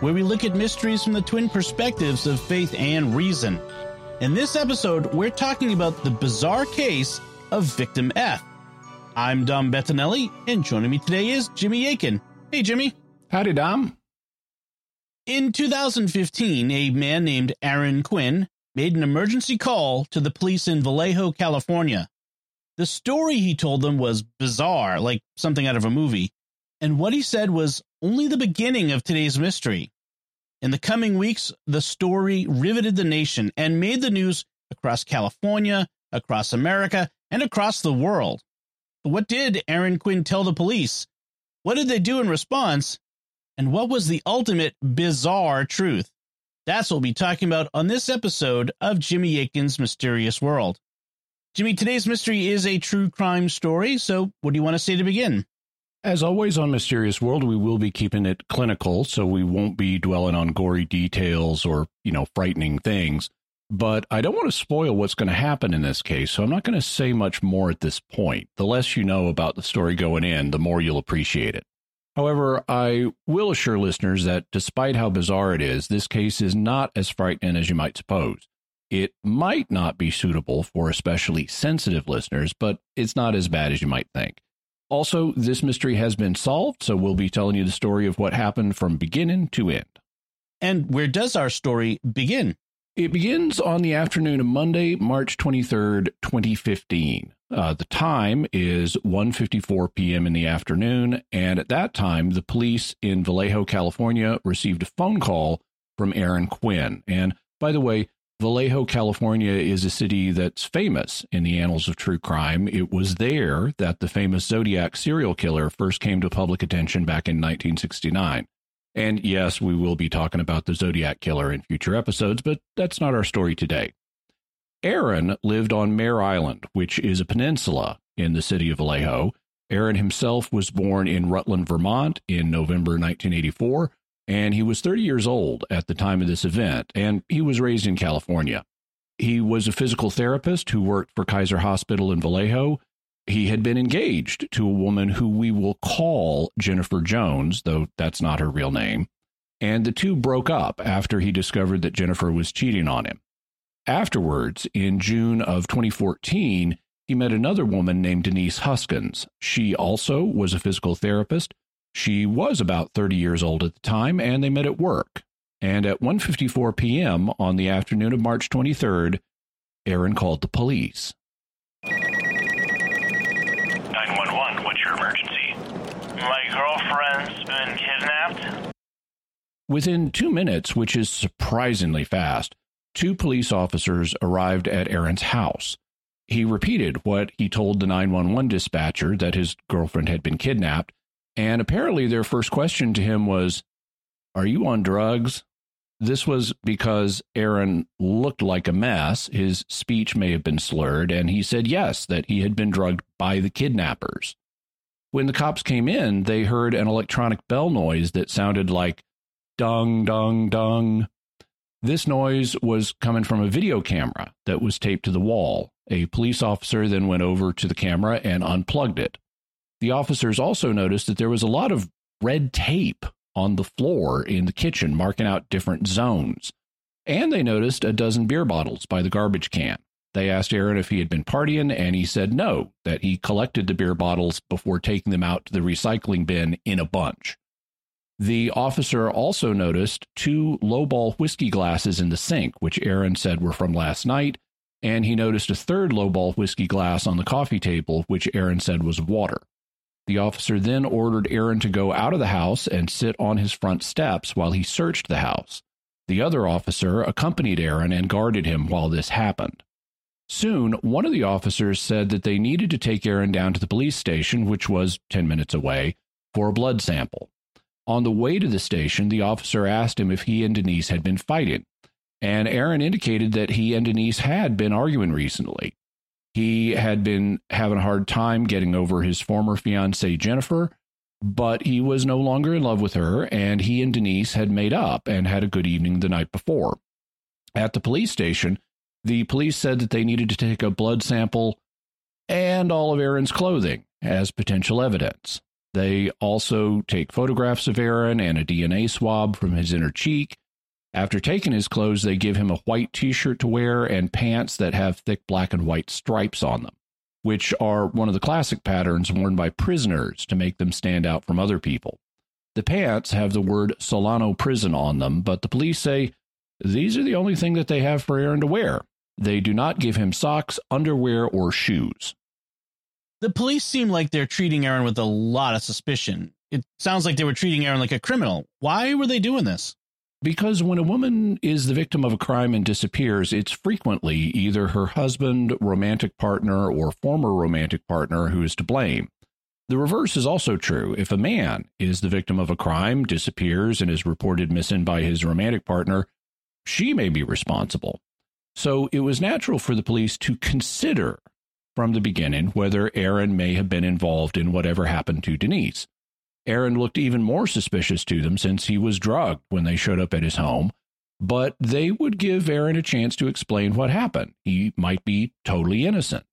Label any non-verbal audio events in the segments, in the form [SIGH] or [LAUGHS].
where we look at mysteries from the twin perspectives of faith and reason. In this episode, we're talking about the bizarre case of Victim F. I'm Dom Bettinelli, and joining me today is Jimmy Akin. Hey, Jimmy. Howdy, Dom. In 2015, a man named Aaron Quinn made an emergency call to the police in Vallejo, California. The story he told them was bizarre, like something out of a movie, and what he said was only the beginning of today's mystery. In the coming weeks, the story riveted the nation and made the news across California, across America, and across the world. But what did Aaron Quinn tell the police? What did they do in response? And what was the ultimate bizarre truth? That's what we'll be talking about on this episode of Jimmy Akin's Mysterious World. Jimmy, today's mystery is a true crime story. So, what do you want to say to begin? As always on Mysterious World, we will be keeping it clinical, so we won't be dwelling on gory details or, you know, frightening things. But I don't want to spoil what's going to happen in this case, so I'm not going to say much more at this point. The less you know about the story going in, the more you'll appreciate it. However, I will assure listeners that despite how bizarre it is, this case is not as frightening as you might suppose. It might not be suitable for especially sensitive listeners, but it's not as bad as you might think. Also, this mystery has been solved, so we'll be telling you the story of what happened from beginning to end. And where does our story begin? It begins on the afternoon of Monday, March 23rd, 2015. Uh, the time is 1:54 p.m. in the afternoon, and at that time, the police in Vallejo, California, received a phone call from Aaron Quinn. And by the way, Vallejo, California is a city that's famous in the annals of true crime. It was there that the famous Zodiac serial killer first came to public attention back in 1969. And yes, we will be talking about the Zodiac killer in future episodes, but that's not our story today. Aaron lived on Mare Island, which is a peninsula in the city of Vallejo. Aaron himself was born in Rutland, Vermont in November 1984 and he was 30 years old at the time of this event, and he was raised in California. He was a physical therapist who worked for Kaiser Hospital in Vallejo. He had been engaged to a woman who we will call Jennifer Jones, though that's not her real name. And the two broke up after he discovered that Jennifer was cheating on him. Afterwards, in June of 2014, he met another woman named Denise Huskins. She also was a physical therapist she was about 30 years old at the time, and they met at work. And at 1:54 p.m. on the afternoon of March 23rd, Aaron called the police. 911, what's your emergency? My girlfriend's been kidnapped. Within two minutes, which is surprisingly fast, two police officers arrived at Aaron's house. He repeated what he told the 911 dispatcher that his girlfriend had been kidnapped and apparently, their first question to him was, Are you on drugs? This was because Aaron looked like a mess. His speech may have been slurred, and he said yes, that he had been drugged by the kidnappers. When the cops came in, they heard an electronic bell noise that sounded like dung, dung, dung. This noise was coming from a video camera that was taped to the wall. A police officer then went over to the camera and unplugged it. The officers also noticed that there was a lot of red tape on the floor in the kitchen marking out different zones. And they noticed a dozen beer bottles by the garbage can. They asked Aaron if he had been partying, and he said no, that he collected the beer bottles before taking them out to the recycling bin in a bunch. The officer also noticed two lowball whiskey glasses in the sink, which Aaron said were from last night, and he noticed a third lowball whiskey glass on the coffee table, which Aaron said was water. The officer then ordered Aaron to go out of the house and sit on his front steps while he searched the house. The other officer accompanied Aaron and guarded him while this happened. Soon, one of the officers said that they needed to take Aaron down to the police station, which was 10 minutes away, for a blood sample. On the way to the station, the officer asked him if he and Denise had been fighting, and Aaron indicated that he and Denise had been arguing recently. He had been having a hard time getting over his former fiancee, Jennifer, but he was no longer in love with her, and he and Denise had made up and had a good evening the night before. At the police station, the police said that they needed to take a blood sample and all of Aaron's clothing as potential evidence. They also take photographs of Aaron and a DNA swab from his inner cheek. After taking his clothes, they give him a white t shirt to wear and pants that have thick black and white stripes on them, which are one of the classic patterns worn by prisoners to make them stand out from other people. The pants have the word Solano Prison on them, but the police say these are the only thing that they have for Aaron to wear. They do not give him socks, underwear, or shoes. The police seem like they're treating Aaron with a lot of suspicion. It sounds like they were treating Aaron like a criminal. Why were they doing this? Because when a woman is the victim of a crime and disappears, it's frequently either her husband, romantic partner, or former romantic partner who is to blame. The reverse is also true. If a man is the victim of a crime, disappears, and is reported missing by his romantic partner, she may be responsible. So it was natural for the police to consider from the beginning whether Aaron may have been involved in whatever happened to Denise. Aaron looked even more suspicious to them since he was drugged when they showed up at his home, but they would give Aaron a chance to explain what happened. He might be totally innocent,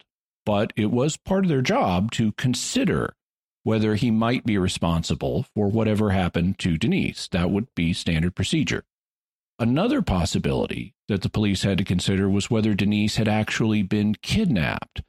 but it was part of their job to consider whether he might be responsible for whatever happened to Denise. That would be standard procedure. Another possibility that the police had to consider was whether Denise had actually been kidnapped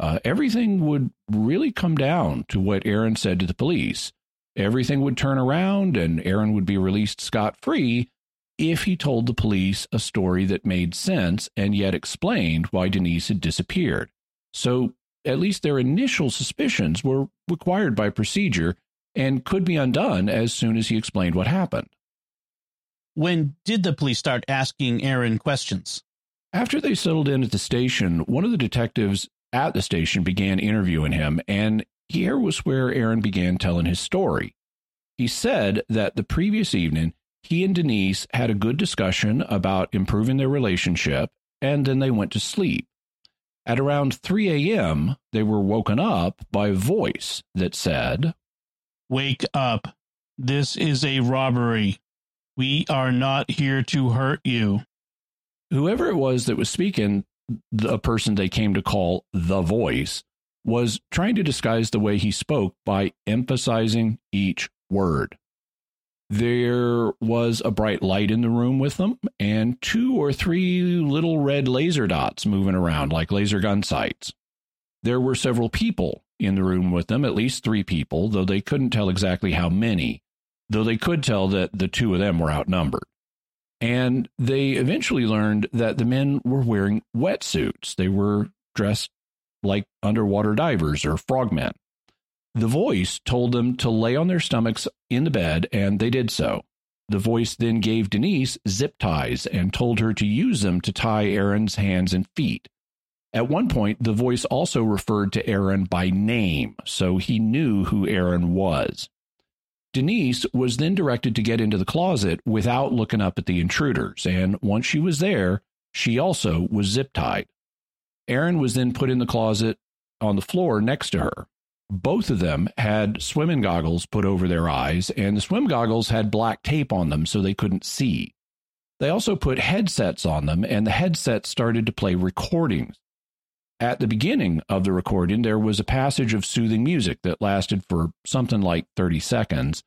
uh, everything would really come down to what Aaron said to the police. Everything would turn around and Aaron would be released scot free if he told the police a story that made sense and yet explained why Denise had disappeared. So at least their initial suspicions were required by procedure and could be undone as soon as he explained what happened. When did the police start asking Aaron questions? After they settled in at the station, one of the detectives at the station began interviewing him, and here was where Aaron began telling his story. He said that the previous evening, he and Denise had a good discussion about improving their relationship, and then they went to sleep. At around 3 a.m., they were woken up by a voice that said, Wake up. This is a robbery. We are not here to hurt you. Whoever it was that was speaking the person they came to call the voice was trying to disguise the way he spoke by emphasizing each word. There was a bright light in the room with them and two or three little red laser dots moving around like laser gun sights. There were several people in the room with them, at least three people, though they couldn't tell exactly how many, though they could tell that the two of them were outnumbered. And they eventually learned that the men were wearing wetsuits. They were dressed like underwater divers or frogmen. The voice told them to lay on their stomachs in the bed, and they did so. The voice then gave Denise zip ties and told her to use them to tie Aaron's hands and feet. At one point, the voice also referred to Aaron by name, so he knew who Aaron was. Denise was then directed to get into the closet without looking up at the intruders, and once she was there, she also was zip tied. Aaron was then put in the closet on the floor next to her. Both of them had swimming goggles put over their eyes, and the swim goggles had black tape on them so they couldn't see. They also put headsets on them, and the headsets started to play recordings. At the beginning of the recording, there was a passage of soothing music that lasted for something like 30 seconds.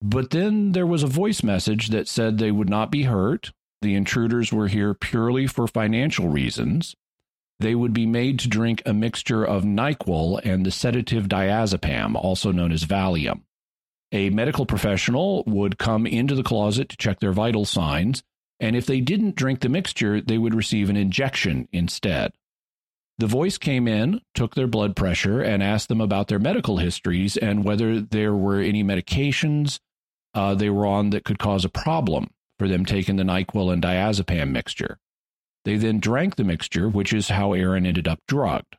But then there was a voice message that said they would not be hurt. The intruders were here purely for financial reasons. They would be made to drink a mixture of NyQuil and the sedative diazepam, also known as Valium. A medical professional would come into the closet to check their vital signs, and if they didn't drink the mixture, they would receive an injection instead. The voice came in, took their blood pressure, and asked them about their medical histories and whether there were any medications uh, they were on that could cause a problem for them taking the NyQuil and diazepam mixture. They then drank the mixture, which is how Aaron ended up drugged.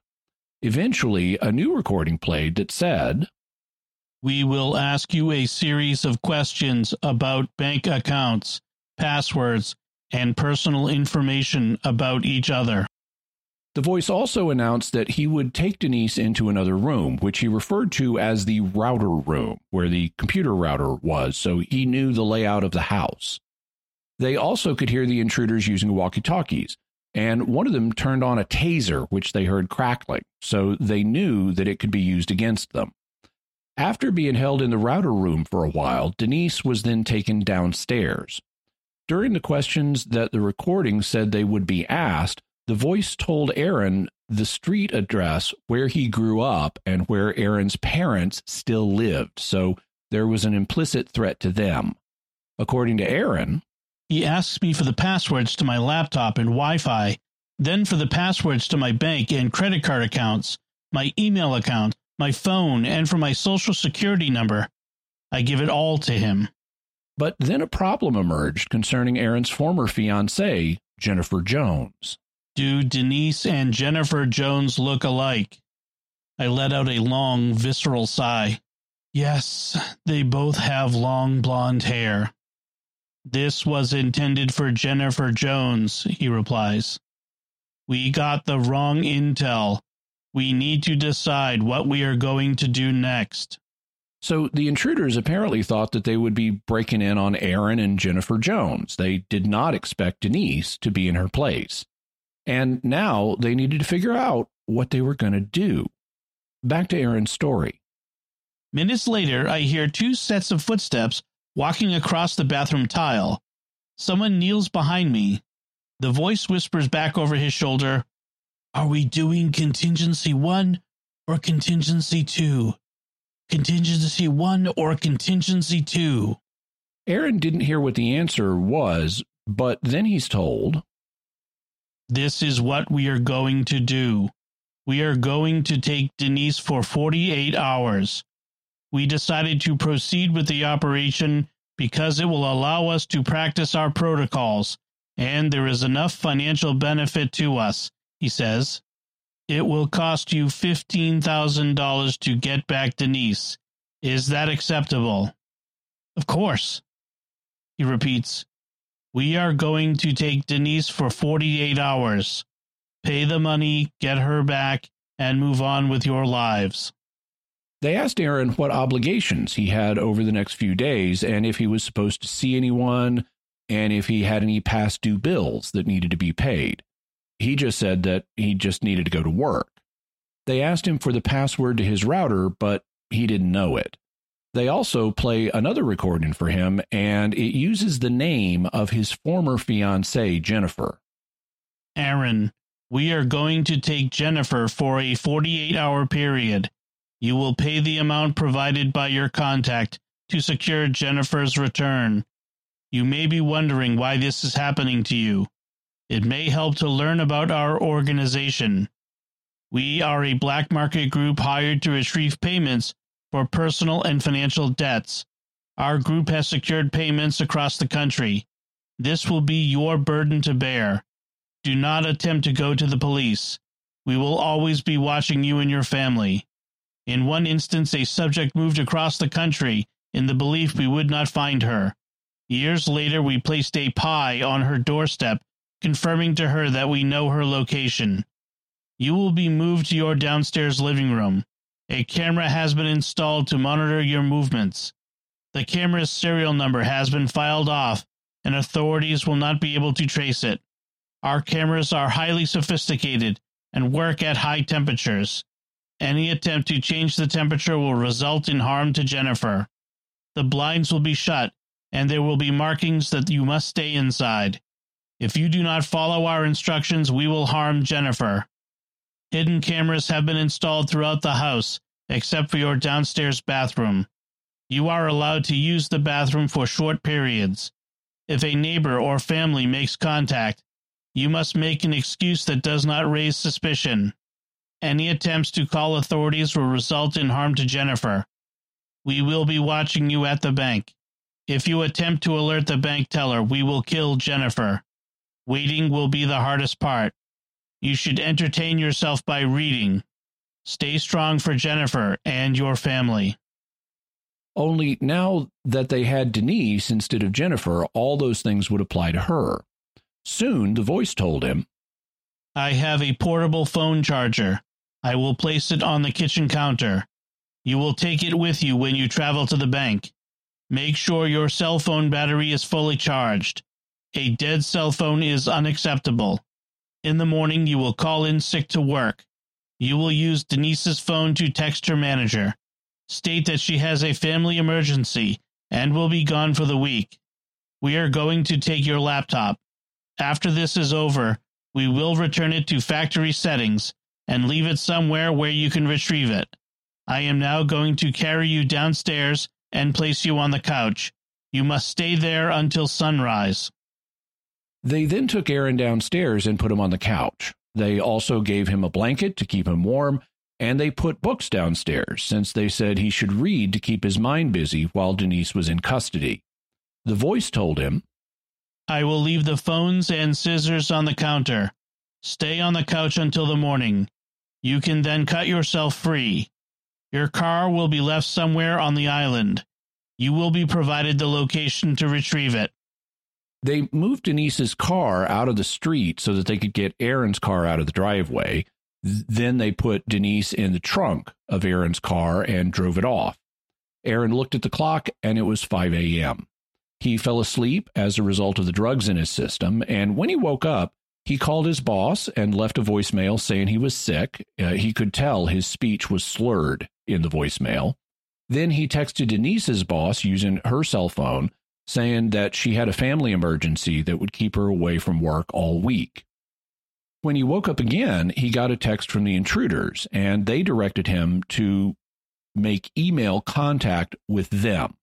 Eventually, a new recording played that said, We will ask you a series of questions about bank accounts, passwords, and personal information about each other. The voice also announced that he would take Denise into another room, which he referred to as the router room, where the computer router was, so he knew the layout of the house. They also could hear the intruders using walkie talkies, and one of them turned on a taser, which they heard crackling, so they knew that it could be used against them. After being held in the router room for a while, Denise was then taken downstairs. During the questions that the recording said they would be asked, the voice told Aaron the street address where he grew up and where Aaron's parents still lived, so there was an implicit threat to them. According to Aaron, he asks me for the passwords to my laptop and Wi Fi, then for the passwords to my bank and credit card accounts, my email account, my phone, and for my social security number. I give it all to him. But then a problem emerged concerning Aaron's former fiancee, Jennifer Jones. Do Denise and Jennifer Jones look alike? I let out a long, visceral sigh. Yes, they both have long blonde hair. This was intended for Jennifer Jones, he replies. We got the wrong intel. We need to decide what we are going to do next. So the intruders apparently thought that they would be breaking in on Aaron and Jennifer Jones. They did not expect Denise to be in her place. And now they needed to figure out what they were going to do. Back to Aaron's story. Minutes later, I hear two sets of footsteps walking across the bathroom tile. Someone kneels behind me. The voice whispers back over his shoulder, Are we doing contingency one or contingency two? Contingency one or contingency two? Aaron didn't hear what the answer was, but then he's told, This is what we are going to do. We are going to take Denise for 48 hours. We decided to proceed with the operation because it will allow us to practice our protocols, and there is enough financial benefit to us, he says. It will cost you $15,000 to get back Denise. Is that acceptable? Of course. He repeats, We are going to take Denise for 48 hours. Pay the money, get her back, and move on with your lives. They asked Aaron what obligations he had over the next few days and if he was supposed to see anyone and if he had any past due bills that needed to be paid. He just said that he just needed to go to work. They asked him for the password to his router, but he didn't know it. They also play another recording for him, and it uses the name of his former fiancee, Jennifer. Aaron, we are going to take Jennifer for a 48 hour period. You will pay the amount provided by your contact to secure Jennifer's return. You may be wondering why this is happening to you. It may help to learn about our organization. We are a black market group hired to retrieve payments for personal and financial debts. Our group has secured payments across the country. This will be your burden to bear. Do not attempt to go to the police. We will always be watching you and your family. In one instance, a subject moved across the country in the belief we would not find her. Years later, we placed a pie on her doorstep, confirming to her that we know her location. You will be moved to your downstairs living room. A camera has been installed to monitor your movements. The camera's serial number has been filed off, and authorities will not be able to trace it. Our cameras are highly sophisticated and work at high temperatures. Any attempt to change the temperature will result in harm to Jennifer. The blinds will be shut, and there will be markings that you must stay inside. If you do not follow our instructions, we will harm Jennifer. Hidden cameras have been installed throughout the house, except for your downstairs bathroom. You are allowed to use the bathroom for short periods. If a neighbor or family makes contact, you must make an excuse that does not raise suspicion. Any attempts to call authorities will result in harm to Jennifer. We will be watching you at the bank. If you attempt to alert the bank teller, we will kill Jennifer. Waiting will be the hardest part. You should entertain yourself by reading. Stay strong for Jennifer and your family. Only now that they had Denise instead of Jennifer, all those things would apply to her. Soon the voice told him, I have a portable phone charger. I will place it on the kitchen counter. You will take it with you when you travel to the bank. Make sure your cell phone battery is fully charged. A dead cell phone is unacceptable. In the morning, you will call in sick to work. You will use Denise's phone to text her manager. State that she has a family emergency and will be gone for the week. We are going to take your laptop. After this is over, we will return it to factory settings and leave it somewhere where you can retrieve it. I am now going to carry you downstairs and place you on the couch. You must stay there until sunrise. They then took Aaron downstairs and put him on the couch. They also gave him a blanket to keep him warm, and they put books downstairs since they said he should read to keep his mind busy while Denise was in custody. The voice told him, I will leave the phones and scissors on the counter. Stay on the couch until the morning. You can then cut yourself free. Your car will be left somewhere on the island. You will be provided the location to retrieve it. They moved Denise's car out of the street so that they could get Aaron's car out of the driveway. Then they put Denise in the trunk of Aaron's car and drove it off. Aaron looked at the clock and it was 5 a.m. He fell asleep as a result of the drugs in his system, and when he woke up, he called his boss and left a voicemail saying he was sick. Uh, he could tell his speech was slurred in the voicemail. Then he texted Denise's boss using her cell phone saying that she had a family emergency that would keep her away from work all week. When he woke up again, he got a text from the intruders, and they directed him to make email contact with them.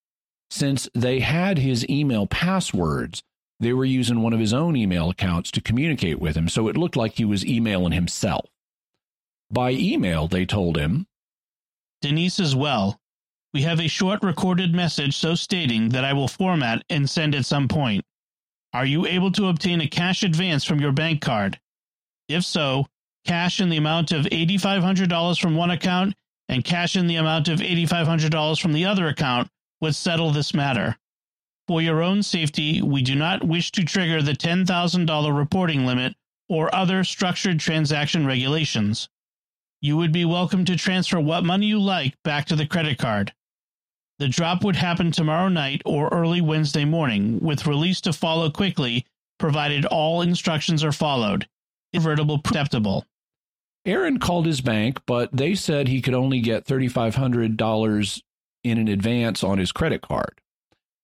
Since they had his email passwords, they were using one of his own email accounts to communicate with him, so it looked like he was emailing himself. By email, they told him Denise is well. We have a short recorded message so stating that I will format and send at some point. Are you able to obtain a cash advance from your bank card? If so, cash in the amount of $8,500 from one account and cash in the amount of $8,500 from the other account would settle this matter. For your own safety, we do not wish to trigger the $10,000 reporting limit or other structured transaction regulations. You would be welcome to transfer what money you like back to the credit card. The drop would happen tomorrow night or early Wednesday morning, with release to follow quickly, provided all instructions are followed. Invertible acceptable. Aaron called his bank, but they said he could only get $3,500 in an advance on his credit card.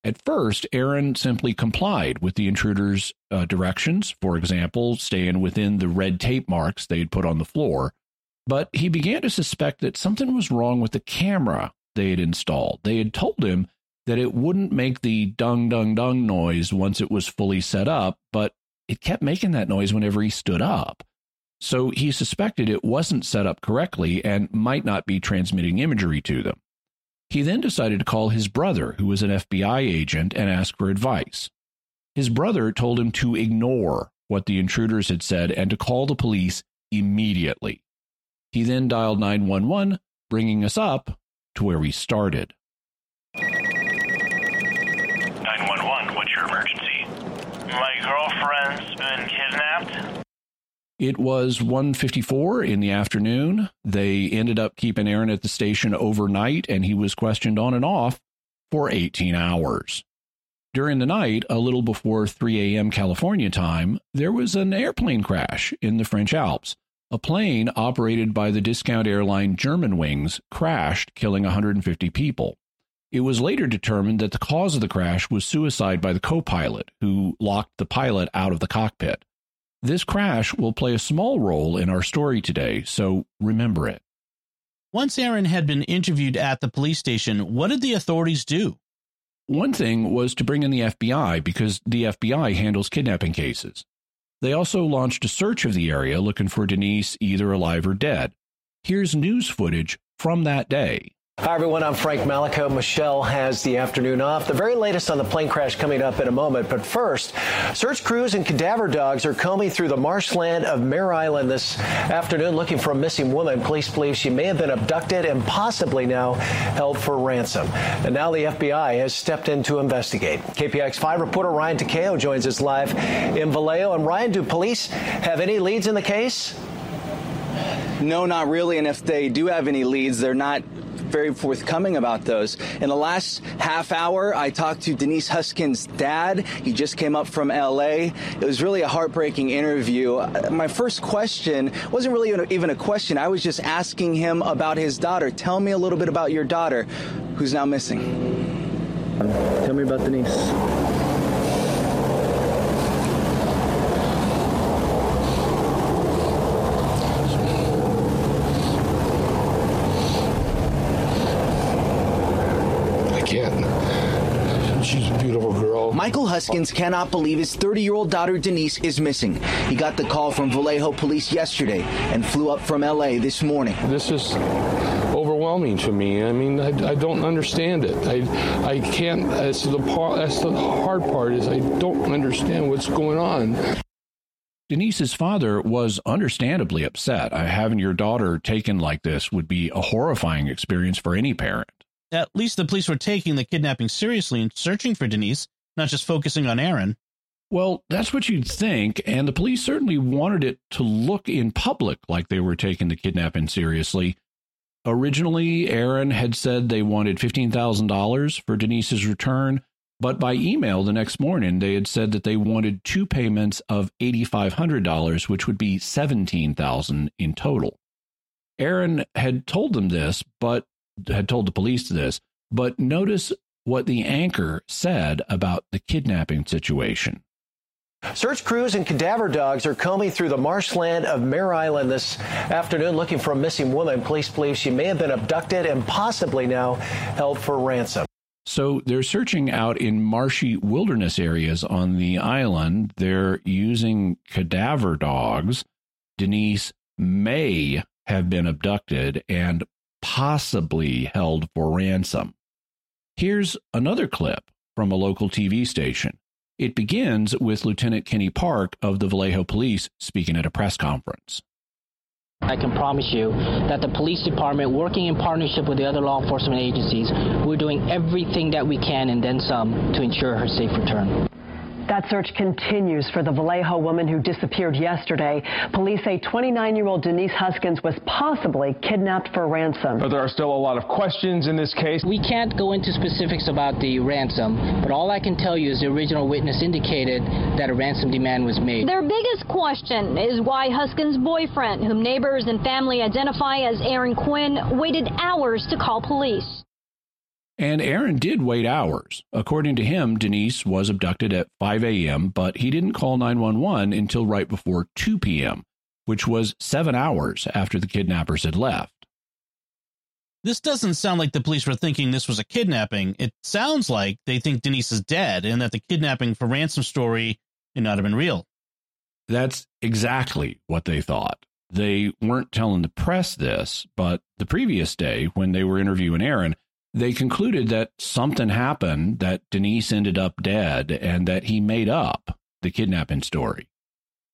At first, Aaron simply complied with the intruder's uh, directions, for example, staying within the red tape marks they had put on the floor. But he began to suspect that something was wrong with the camera they had installed. They had told him that it wouldn't make the dung dung dung noise once it was fully set up, but it kept making that noise whenever he stood up. So he suspected it wasn't set up correctly and might not be transmitting imagery to them. He then decided to call his brother, who was an FBI agent, and ask for advice. His brother told him to ignore what the intruders had said and to call the police immediately. He then dialed 911, bringing us up to where we started. 911, what's your emergency? My girlfriend's been kidnapped. It was 1:54 in the afternoon. They ended up keeping Aaron at the station overnight and he was questioned on and off for 18 hours. During the night, a little before 3 a.m. California time, there was an airplane crash in the French Alps. A plane operated by the discount airline Germanwings crashed, killing 150 people. It was later determined that the cause of the crash was suicide by the co pilot, who locked the pilot out of the cockpit. This crash will play a small role in our story today, so remember it. Once Aaron had been interviewed at the police station, what did the authorities do? One thing was to bring in the FBI because the FBI handles kidnapping cases. They also launched a search of the area looking for Denise either alive or dead. Here's news footage from that day. Hi, everyone. I'm Frank Mallicoat. Michelle has the afternoon off. The very latest on the plane crash coming up in a moment. But first, search crews and cadaver dogs are combing through the marshland of Mare Island this afternoon looking for a missing woman. Police believe she may have been abducted and possibly now held for ransom. And now the FBI has stepped in to investigate. KPIX 5 reporter Ryan Takeo joins us live in Vallejo. And Ryan, do police have any leads in the case? No, not really. And if they do have any leads, they're not very forthcoming about those. In the last half hour, I talked to Denise Huskins' dad. He just came up from LA. It was really a heartbreaking interview. Uh, my first question wasn't really even a question. I was just asking him about his daughter. Tell me a little bit about your daughter who's now missing. Tell me about Denise. Michael Huskins cannot believe his 30 year old daughter Denise is missing. He got the call from Vallejo police yesterday and flew up from LA this morning. This is overwhelming to me. I mean, I, I don't understand it. I, I can't. That's the. That's the hard part is I don't understand what's going on. Denise's father was understandably upset. Having your daughter taken like this would be a horrifying experience for any parent. At least the police were taking the kidnapping seriously and searching for Denise not just focusing on Aaron. Well, that's what you'd think, and the police certainly wanted it to look in public like they were taking the kidnapping seriously. Originally, Aaron had said they wanted $15,000 for Denise's return, but by email the next morning, they had said that they wanted two payments of $8,500, which would be $17,000 in total. Aaron had told them this, but had told the police this, but notice what the anchor said about the kidnapping situation. Search crews and cadaver dogs are combing through the marshland of Mare Island this afternoon looking for a missing woman. Police believe she may have been abducted and possibly now held for ransom. So they're searching out in marshy wilderness areas on the island. They're using cadaver dogs. Denise may have been abducted and possibly held for ransom. Here's another clip from a local TV station. It begins with Lieutenant Kenny Park of the Vallejo Police speaking at a press conference. I can promise you that the police department, working in partnership with the other law enforcement agencies, we're doing everything that we can and then some to ensure her safe return. That search continues for the Vallejo woman who disappeared yesterday. Police say 29-year-old Denise Huskins was possibly kidnapped for ransom. But there are still a lot of questions in this case. We can't go into specifics about the ransom, but all I can tell you is the original witness indicated that a ransom demand was made. Their biggest question is why Huskins' boyfriend, whom neighbors and family identify as Aaron Quinn, waited hours to call police. And Aaron did wait hours. According to him, Denise was abducted at 5 a.m., but he didn't call 911 until right before 2 p.m., which was seven hours after the kidnappers had left. This doesn't sound like the police were thinking this was a kidnapping. It sounds like they think Denise is dead and that the kidnapping for ransom story may not have been real. That's exactly what they thought. They weren't telling the press this, but the previous day, when they were interviewing Aaron, they concluded that something happened, that Denise ended up dead, and that he made up the kidnapping story.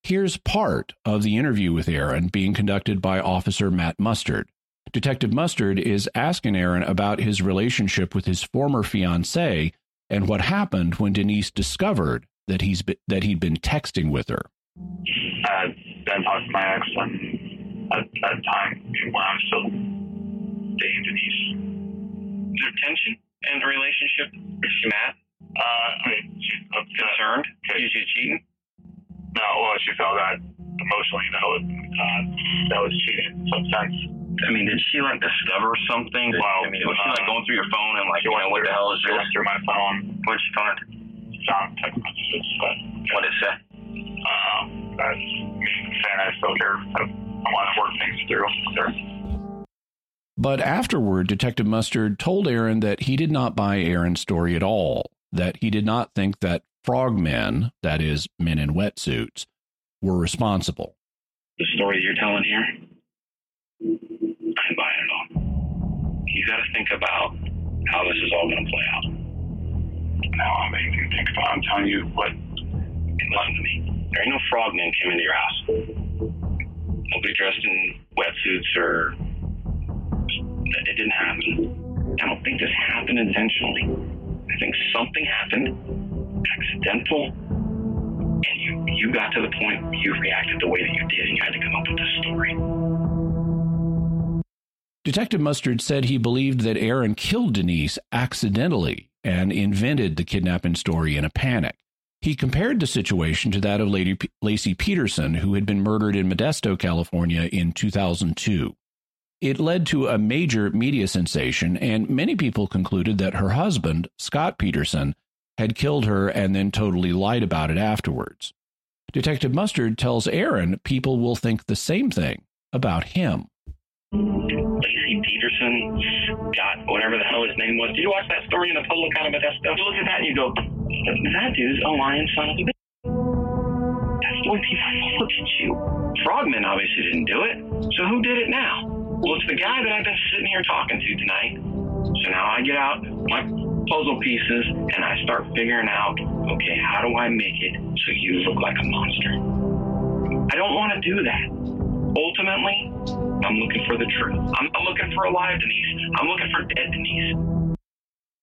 Here's part of the interview with Aaron being conducted by Officer Matt Mustard. Detective Mustard is asking Aaron about his relationship with his former fiancee and what happened when Denise discovered that he's been, that he'd been texting with her. I had talked to my ex at that time when I was still dating Denise there tension in the relationship? Is she mad? Uh, I mean, she's concerned. Okay. Is she cheating? No, well, she felt that emotionally that was uh, that was cheating in some sense. I mean, did she like discover something? Well, I mean, was she like going through your phone and like, you know, what the hell is this? Went through my phone. What did she find? She found text messages. But what did it say? Um, that's me saying I still care. I, want to work things through her. But afterward, Detective Mustard told Aaron that he did not buy Aaron's story at all, that he did not think that frogmen, that is, men in wetsuits, were responsible. The story you're telling here, I didn't buy it at all. you got to think about how this is all going to play out. Now I'm anything to think about. I'm telling you what. Listen to me. There ain't no frogmen came into your house. Nobody dressed in wetsuits or. It didn't happen. I don't think this happened intentionally. I think something happened, accidental, and you you got to the point where you reacted the way that you did, and you had to come up with this story. Detective Mustard said he believed that Aaron killed Denise accidentally and invented the kidnapping story in a panic. He compared the situation to that of Lady P- Laci Peterson, who had been murdered in Modesto, California in 2002. It led to a major media sensation, and many people concluded that her husband, Scott Peterson, had killed her and then totally lied about it afterwards. Detective Mustard tells Aaron people will think the same thing about him. Laci Peterson, Scott, whatever the hell his name was. Did you watch that story in the Public out of Modesto? You look at that and you go, that dude's a lying son of a bitch. That's the way people look at you. Frogman obviously didn't do it. So who did it now? Well, it's the guy that I've been sitting here talking to tonight. So now I get out my puzzle pieces and I start figuring out, okay, how do I make it so you look like a monster? I don't want to do that. Ultimately, I'm looking for the truth. I'm, I'm looking for alive Denise. I'm looking for dead Denise.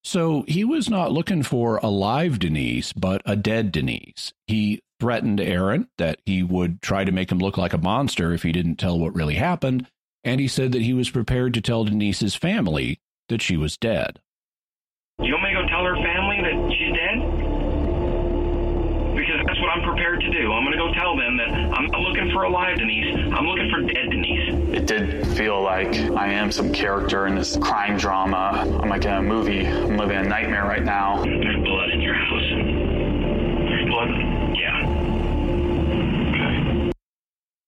So he was not looking for a live Denise, but a dead Denise. He threatened Aaron that he would try to make him look like a monster if he didn't tell what really happened, and he said that he was prepared to tell Denise's family that she was dead. You want me to go tell her family that she's dead? Because that's what I'm prepared to do. I'm going to go tell them that I'm not looking for a live Denise. I'm looking for dead Denise. It did feel like I am some character in this crime drama. I'm like in a movie. I'm living a nightmare right now. There's blood in your house. Blood? Yeah. Okay.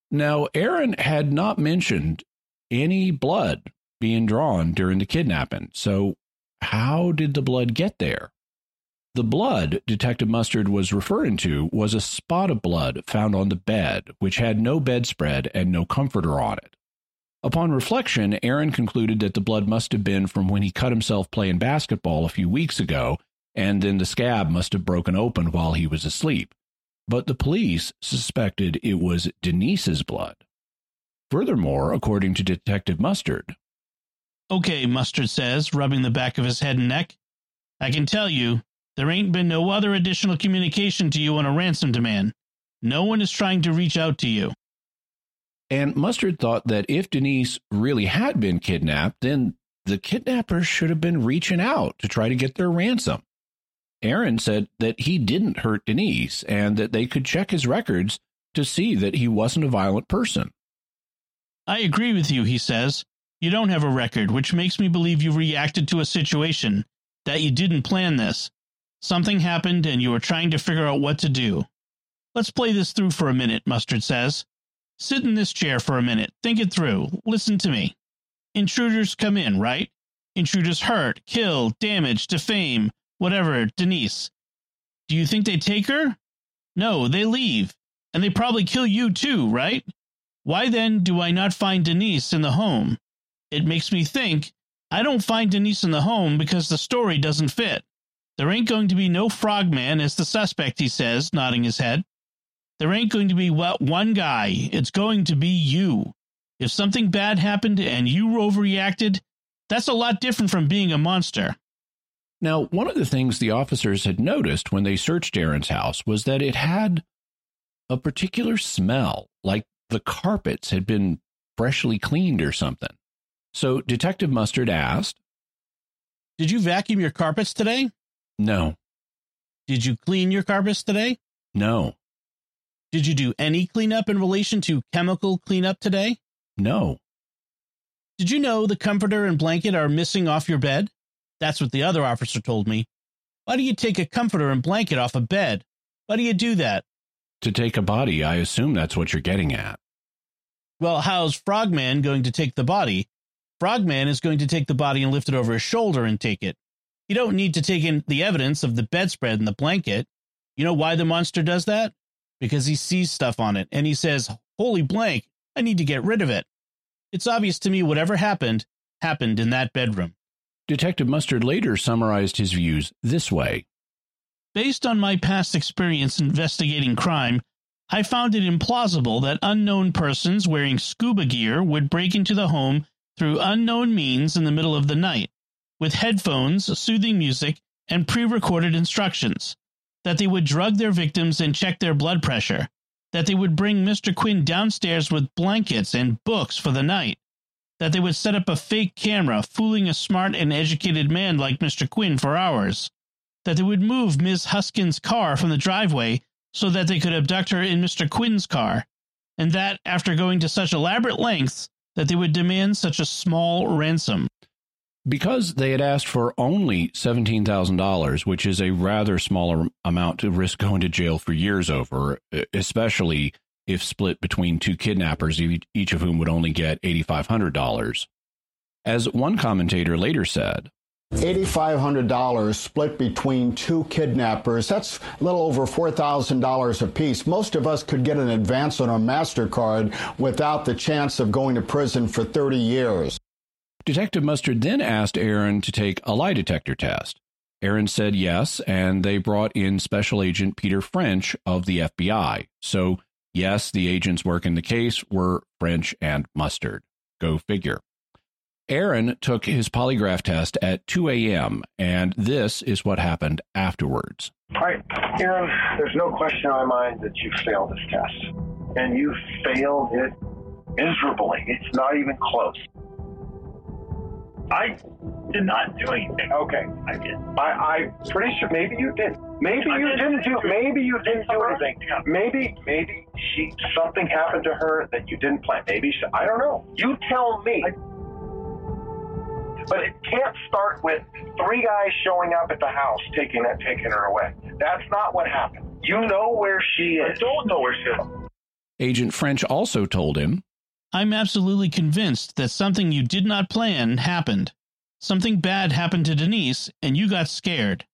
Now, Aaron had not mentioned any blood being drawn during the kidnapping. So, how did the blood get there? The blood Detective Mustard was referring to was a spot of blood found on the bed, which had no bedspread and no comforter on it. Upon reflection, Aaron concluded that the blood must have been from when he cut himself playing basketball a few weeks ago, and then the scab must have broken open while he was asleep. But the police suspected it was Denise's blood. Furthermore, according to Detective Mustard, Okay, Mustard says, rubbing the back of his head and neck. I can tell you, there ain't been no other additional communication to you on a ransom demand. No one is trying to reach out to you. And Mustard thought that if Denise really had been kidnapped, then the kidnappers should have been reaching out to try to get their ransom. Aaron said that he didn't hurt Denise and that they could check his records to see that he wasn't a violent person. I agree with you, he says. You don't have a record, which makes me believe you reacted to a situation, that you didn't plan this. Something happened and you were trying to figure out what to do. Let's play this through for a minute, Mustard says. Sit in this chair for a minute. Think it through. Listen to me. Intruders come in, right? Intruders hurt, kill, damage, defame, whatever, Denise. Do you think they take her? No, they leave. And they probably kill you too, right? Why then do I not find Denise in the home? It makes me think I don't find Denise in the home because the story doesn't fit. There ain't going to be no frogman as the suspect, he says, nodding his head. There ain't going to be one guy. It's going to be you. If something bad happened and you overreacted, that's a lot different from being a monster. Now, one of the things the officers had noticed when they searched Aaron's house was that it had a particular smell, like the carpets had been freshly cleaned or something. So Detective Mustard asked, Did you vacuum your carpets today? No. Did you clean your carpets today? No. Did you do any cleanup in relation to chemical cleanup today? No. Did you know the comforter and blanket are missing off your bed? That's what the other officer told me. Why do you take a comforter and blanket off a bed? Why do you do that? To take a body, I assume that's what you're getting at. Well, how's Frogman going to take the body? Frogman is going to take the body and lift it over his shoulder and take it. You don't need to take in the evidence of the bedspread and the blanket. You know why the monster does that? Because he sees stuff on it and he says, Holy blank, I need to get rid of it. It's obvious to me whatever happened, happened in that bedroom. Detective Mustard later summarized his views this way Based on my past experience investigating crime, I found it implausible that unknown persons wearing scuba gear would break into the home through unknown means in the middle of the night, with headphones, soothing music, and pre recorded instructions, that they would drug their victims and check their blood pressure, that they would bring Mr. Quinn downstairs with blankets and books for the night, that they would set up a fake camera fooling a smart and educated man like Mr. Quinn for hours, that they would move Miss Huskins' car from the driveway so that they could abduct her in Mr. Quinn's car, and that, after going to such elaborate lengths, that they would demand such a small ransom. Because they had asked for only $17,000, which is a rather smaller amount to risk going to jail for years over, especially if split between two kidnappers, each of whom would only get $8,500. As one commentator later said, $8,500 split between two kidnappers. That's a little over $4,000 apiece. Most of us could get an advance on our MasterCard without the chance of going to prison for 30 years. Detective Mustard then asked Aaron to take a lie detector test. Aaron said yes, and they brought in Special Agent Peter French of the FBI. So, yes, the agents working the case were French and Mustard. Go figure. Aaron took his polygraph test at 2 a.m., and this is what happened afterwards. All right, Aaron, there's no question in my mind that you failed this test. And you failed it miserably. It's not even close. I did not do anything. Okay. I did. I, I'm pretty sure maybe you did. Maybe I you did. didn't do maybe you didn't do Somewhere. anything. Yeah. Maybe maybe she something happened to her that you didn't plan. Maybe she, I don't know. You tell me. But it can't start with three guys showing up at the house taking it taking her away. That's not what happened. You know where she is. I don't know where she is. Agent French also told him I'm absolutely convinced that something you did not plan happened. Something bad happened to Denise, and you got scared.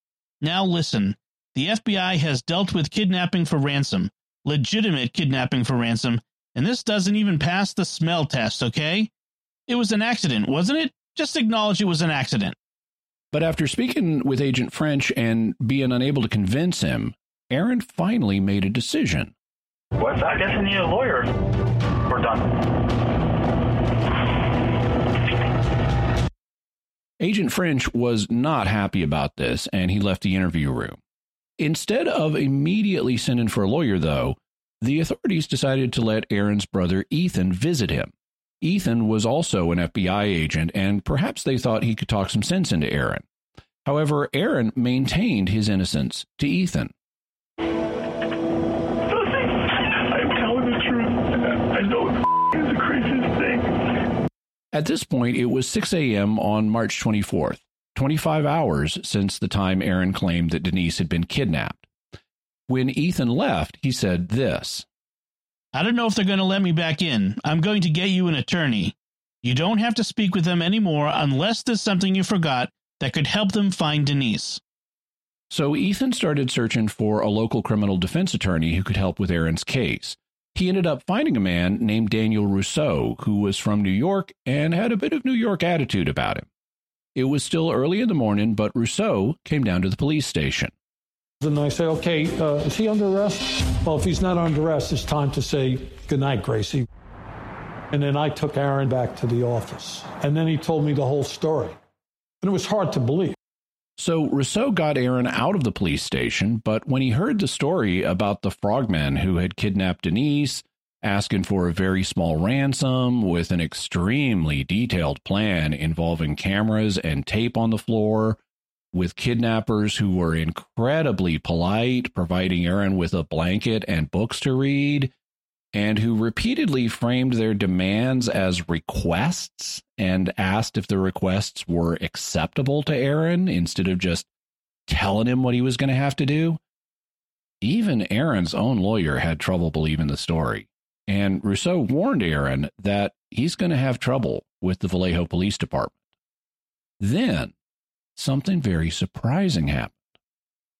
Now listen the FBI has dealt with kidnapping for ransom, legitimate kidnapping for ransom, and this doesn't even pass the smell test, okay? It was an accident, wasn't it? Just acknowledge it was an accident. But after speaking with Agent French and being unable to convince him, Aaron finally made a decision. What? I guess I need a lawyer. We're done. Agent French was not happy about this and he left the interview room. Instead of immediately sending for a lawyer, though, the authorities decided to let Aaron's brother Ethan visit him. Ethan was also an FBI agent, and perhaps they thought he could talk some sense into Aaron. However, Aaron maintained his innocence to Ethan. At this point, it was 6 a.m. on March 24th, 25 hours since the time Aaron claimed that Denise had been kidnapped. When Ethan left, he said this I don't know if they're going to let me back in. I'm going to get you an attorney. You don't have to speak with them anymore unless there's something you forgot that could help them find Denise. So Ethan started searching for a local criminal defense attorney who could help with Aaron's case. He ended up finding a man named Daniel Russo, who was from New York and had a bit of New York attitude about him. It was still early in the morning, but Russo came down to the police station. And I say, okay, uh, is he under arrest? Well, if he's not under arrest, it's time to say goodnight, Gracie. And then I took Aaron back to the office. And then he told me the whole story. And it was hard to believe. So Russo got Aaron out of the police station, but when he heard the story about the frogmen who had kidnapped Denise, asking for a very small ransom with an extremely detailed plan involving cameras and tape on the floor, with kidnappers who were incredibly polite, providing Aaron with a blanket and books to read, and who repeatedly framed their demands as requests and asked if the requests were acceptable to Aaron instead of just telling him what he was going to have to do. Even Aaron's own lawyer had trouble believing the story, and Russo warned Aaron that he's going to have trouble with the Vallejo Police Department. Then, something very surprising happened.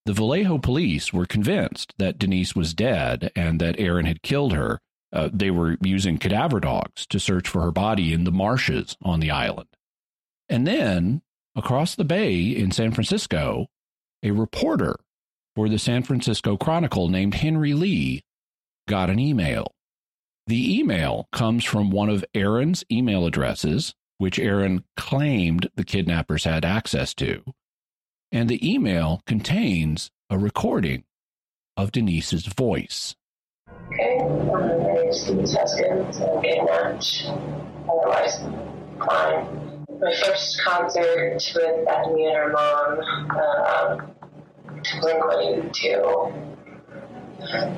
The Vallejo police were convinced that Denise was dead and that Aaron had killed her. Uh, they were using cadaver dogs to search for her body in the marshes on the island. And then across the bay in San Francisco, a reporter for the San Francisco Chronicle named Henry Lee got an email. The email comes from one of Aaron's email addresses, which Aaron claimed the kidnappers had access to. And the email contains a recording of Denise's voice. Okay, my name is Denise Huskins. I'm getting lunch. Otherwise, fine. My first concert with Bethany and her mom, uh, Blink 182,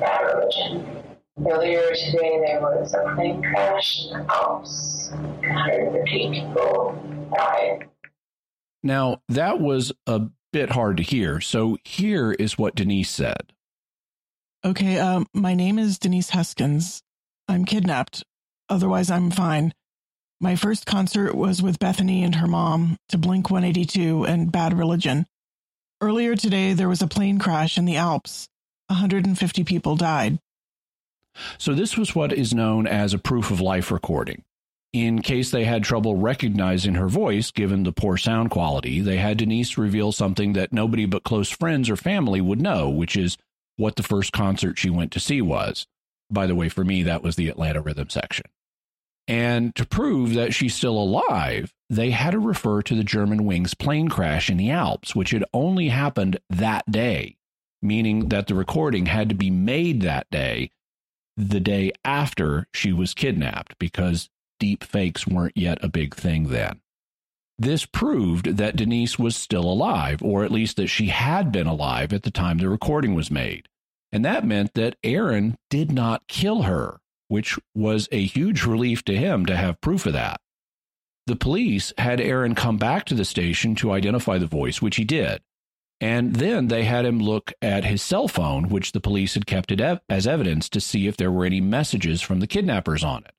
Bad Religion. Earlier today, there was a plane crash in the Alps. 150 people died. Now, that was a bit hard to hear. So here is what Denise said. Okay, um, my name is Denise Huskins. I'm kidnapped. Otherwise, I'm fine. My first concert was with Bethany and her mom to Blink 182 and Bad Religion. Earlier today, there was a plane crash in the Alps. 150 people died. So, this was what is known as a proof of life recording. In case they had trouble recognizing her voice, given the poor sound quality, they had Denise reveal something that nobody but close friends or family would know, which is what the first concert she went to see was. By the way, for me, that was the Atlanta Rhythm section. And to prove that she's still alive, they had to refer to the Germanwings plane crash in the Alps, which had only happened that day, meaning that the recording had to be made that day, the day after she was kidnapped, because deep fakes weren't yet a big thing then. This proved that Denise was still alive, or at least that she had been alive at the time the recording was made. And that meant that Aaron did not kill her, which was a huge relief to him to have proof of that. The police had Aaron come back to the station to identify the voice, which he did. And then they had him look at his cell phone, which the police had kept as evidence to see if there were any messages from the kidnappers on it.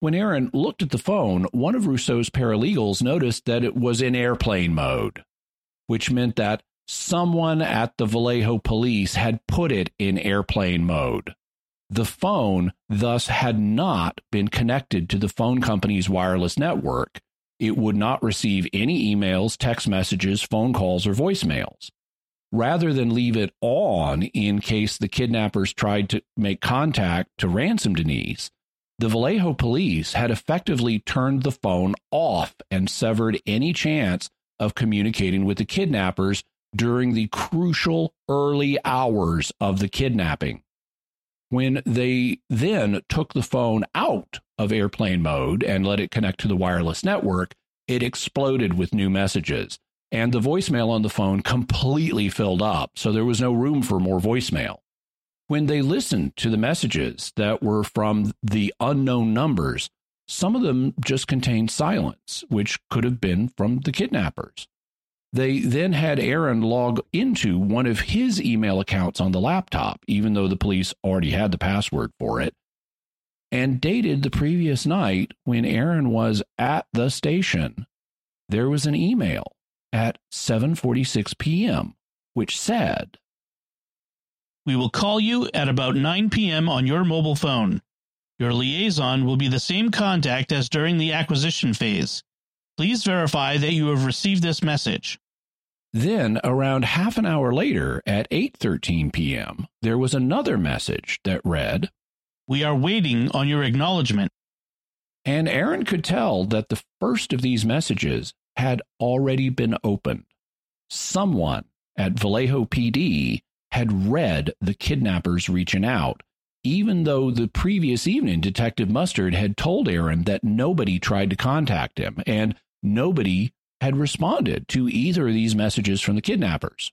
When Aaron looked at the phone, one of Russo's paralegals noticed that it was in airplane mode, which meant that someone at the Vallejo police had put it in airplane mode. The phone thus had not been connected to the phone company's wireless network. It would not receive any emails, text messages, phone calls, or voicemails. Rather than leave it on in case the kidnappers tried to make contact to ransom Denise, the Vallejo police had effectively turned the phone off and severed any chance of communicating with the kidnappers during the crucial early hours of the kidnapping. When they then took the phone out of airplane mode and let it connect to the wireless network, it exploded with new messages. And the voicemail on the phone completely filled up, so there was no room for more voicemail. When they listened to the messages that were from the unknown numbers, some of them just contained silence, which could have been from the kidnappers. They then had Aaron log into one of his email accounts on the laptop, even though the police already had the password for it, and dated the previous night when Aaron was at the station. There was an email at 7:46 p.m. which said, we will call you at about 9 p.m. on your mobile phone. Your liaison will be the same contact as during the acquisition phase. Please verify that you have received this message. Then, around half an hour later, at 8:13 p.m., there was another message that read, "We are waiting on your acknowledgement." And Aaron could tell that the first of these messages had already been opened. Someone at Vallejo PD had read the kidnappers reaching out, even though the previous evening Detective Mustard had told Aaron that nobody tried to contact him and nobody had responded to either of these messages from the kidnappers.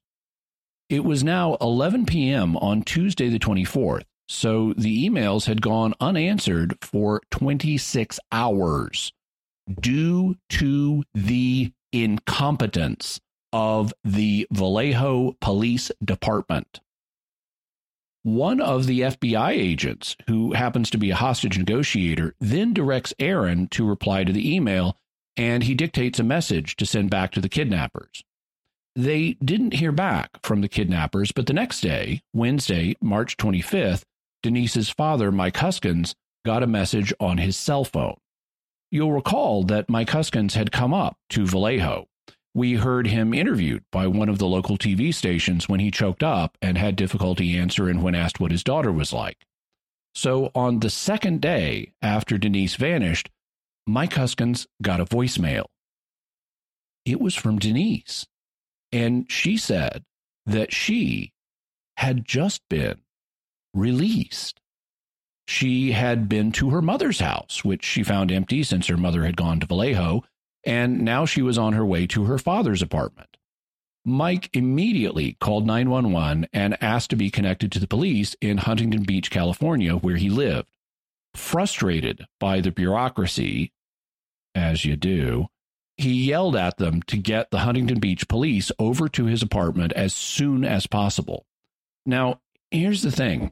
It was now 11 p.m. on Tuesday, the 24th, so the emails had gone unanswered for 26 hours due to the incompetence of the Vallejo Police Department. One of the FBI agents, who happens to be a hostage negotiator, then directs Aaron to reply to the email and he dictates a message to send back to the kidnappers. They didn't hear back from the kidnappers, but the next day, Wednesday, March 25th, Denise's father, Mike Huskins, got a message on his cell phone. You'll recall that Mike Huskins had come up to Vallejo. We heard him interviewed by one of the local TV stations when he choked up and had difficulty answering when asked what his daughter was like. So on the second day after Denise vanished, Mike Huskins got a voicemail. It was from Denise. And she said that she had just been released. She had been to her mother's house, which she found empty since her mother had gone to Vallejo, and now she was on her way to her father's apartment. Mike immediately called 911 and asked to be connected to the police in Huntington Beach, California, where he lived. Frustrated by the bureaucracy, as you do, he yelled at them to get the Huntington Beach police over to his apartment as soon as possible. Now, here's the thing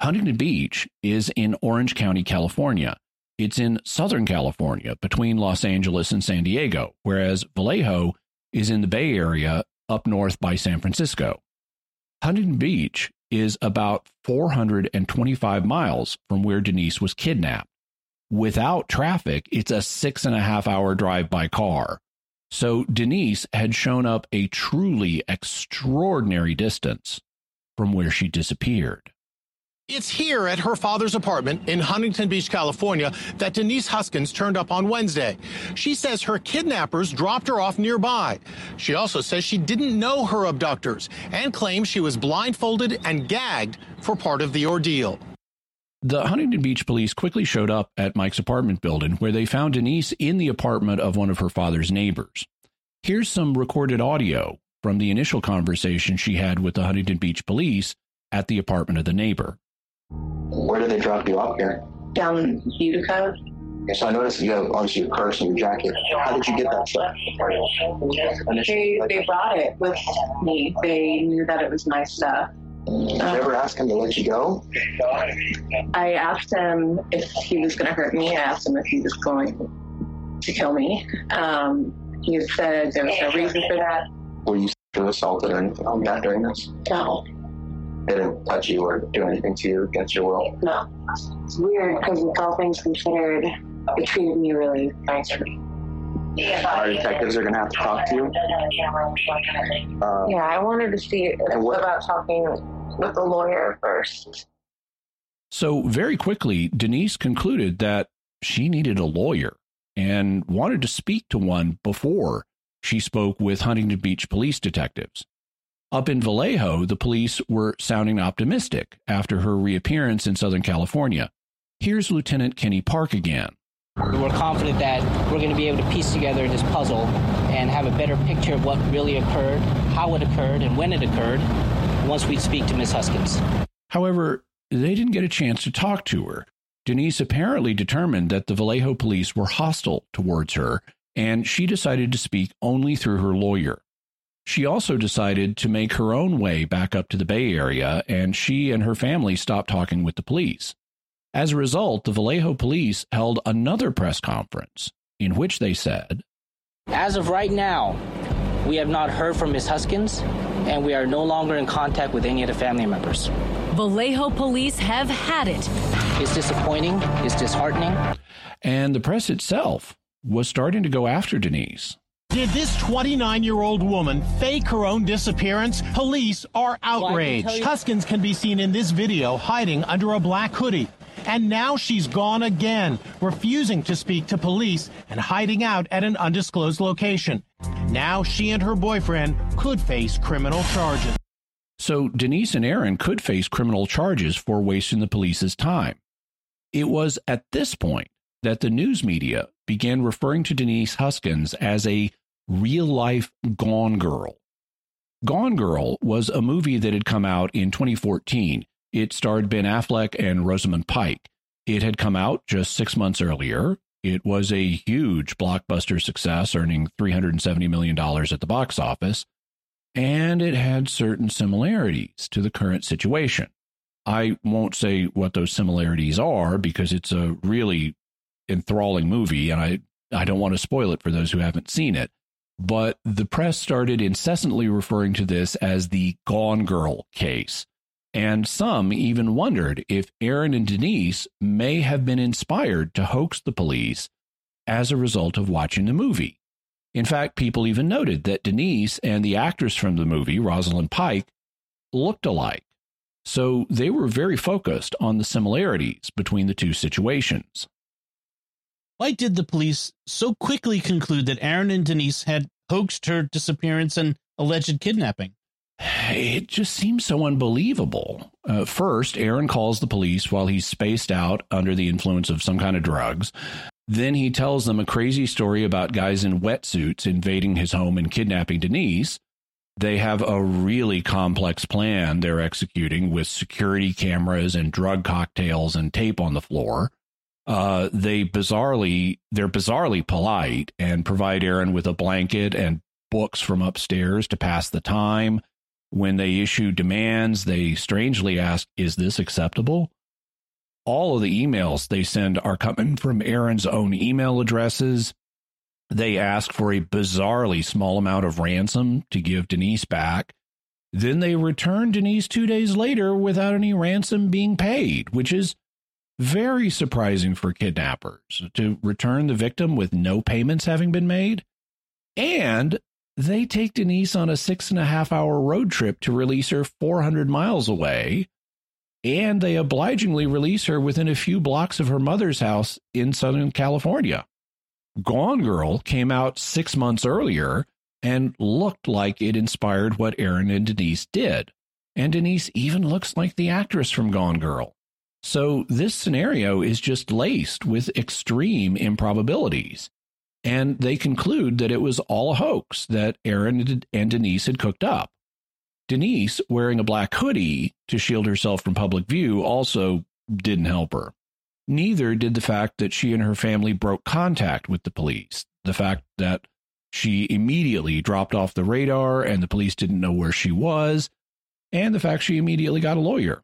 Huntington Beach is in Orange County, California. It's in Southern California between Los Angeles and San Diego, whereas Vallejo is in the Bay Area up north by San Francisco. Huntington Beach is about 425 miles from where Denise was kidnapped. Without traffic, it's a six and a half hour drive by car. So Denise had shown up a truly extraordinary distance from where she disappeared. It's here at her father's apartment in Huntington Beach, California, that Denise Huskins turned up on Wednesday. She says her kidnappers dropped her off nearby. She also says she didn't know her abductors and claims she was blindfolded and gagged for part of the ordeal. The Huntington Beach police quickly showed up at Mike's apartment building where they found Denise in the apartment of one of her father's neighbors. Here's some recorded audio from the initial conversation she had with the Huntington Beach police at the apartment of the neighbor. Where did they drop you off here? Down in Utica. Okay, so I noticed you have obviously your purse and your jacket. How did you get that stuff? They, they brought it with me. They knew that it was my stuff. Did you ever ask him to let you go? I asked him if he was going to hurt me. I asked him if he was going to kill me. Um, he said there was no reason for that. Were you assaulted or anything like that during this? No, They didn't touch you or do anything to you against your will? no. It's weird because with all things considered, they treated me really nicely. Our detectives are going to have to talk to you. Uh, Yeah, I wanted to see what- about talking with a lawyer first. So, very quickly, Denise concluded that she needed a lawyer and wanted to speak to one before she spoke with Huntington Beach police detectives. Up in Vallejo, the police were sounding optimistic after her reappearance in Southern California. Here's Lieutenant Kenny Park again. We're confident that we're going to be able to piece together this puzzle and have a better picture of what really occurred, how it occurred, and when it occurred once we speak to Miss Huskins. However, they didn't get a chance to talk to her. Denise apparently determined that the Vallejo police were hostile towards her, and she decided to speak only through her lawyer. She also decided to make her own way back up to the Bay Area, and she and her family stopped talking with the police. As a result, the Vallejo police held another press conference in which they said, As of right now, we have not heard from Miss Huskins, and we are no longer in contact with any of the family members. Vallejo police have had it. It's disappointing, it's disheartening. and the press itself was starting to go after Denise. Did this 29 year old woman fake her own disappearance? Police are outraged. you- Huskins can be seen in this video hiding under a black hoodie. And now she's gone again, refusing to speak to police and hiding out at an undisclosed location. Now she and her boyfriend could face criminal charges. So Denise and Aaron could face criminal charges for wasting the police's time. It was at this point that the news media began referring to Denise Huskins as a real life Gone Girl. Gone Girl was a movie that had come out in 2014. It starred Ben Affleck and Rosamund Pike. It had come out just six months earlier. It was a huge blockbuster success, earning $370 million at the box office and it had certain similarities to the current situation. I won't say what those similarities are because it's a really enthralling movie and I, I don't want to spoil it for those who haven't seen it. But the press started incessantly referring to this as the Gone Girl case. And some even wondered if Aaron and Denise may have been inspired to hoax the police as a result of watching the movie. In fact, people even noted that Denise and the actress from the movie, Rosalind Pike, looked alike. So they were very focused on the similarities between the two situations. Why did the police so quickly conclude that Aaron and Denise had hoaxed her disappearance and alleged kidnapping? It just seems so unbelievable. Uh, first, Aaron calls the police while he's spaced out under the influence of some kind of drugs. Then he tells them a crazy story about guys in wetsuits invading his home and kidnapping Denise. They have a really complex plan they're executing with security cameras and drug cocktails and tape on the floor. Uh, they bizarrely, they're bizarrely polite and provide Aaron with a blanket and books from upstairs to pass the time. When they issue demands, they strangely ask, Is this acceptable? All of the emails they send are coming from Aaron's own email addresses. They ask for a bizarrely small amount of ransom to give Denise back. Then they return Denise two days later without any ransom being paid, which is very surprising for kidnappers to return the victim with no payments having been made. And they take Denise on a six and a half hour road trip to release her 400 miles away. And they obligingly release her within a few blocks of her mother's house in Southern California. Gone Girl came out six months earlier and looked like it inspired what Aaron and Denise did. And Denise even looks like the actress from Gone Girl. So this scenario is just laced with extreme improbabilities. And they conclude that it was all a hoax that Aaron and Denise had cooked up. Denise, wearing a black hoodie to shield herself from public view, also didn't help her. Neither did the fact that she and her family broke contact with the police, the fact that she immediately dropped off the radar and the police didn't know where she was, and the fact she immediately got a lawyer.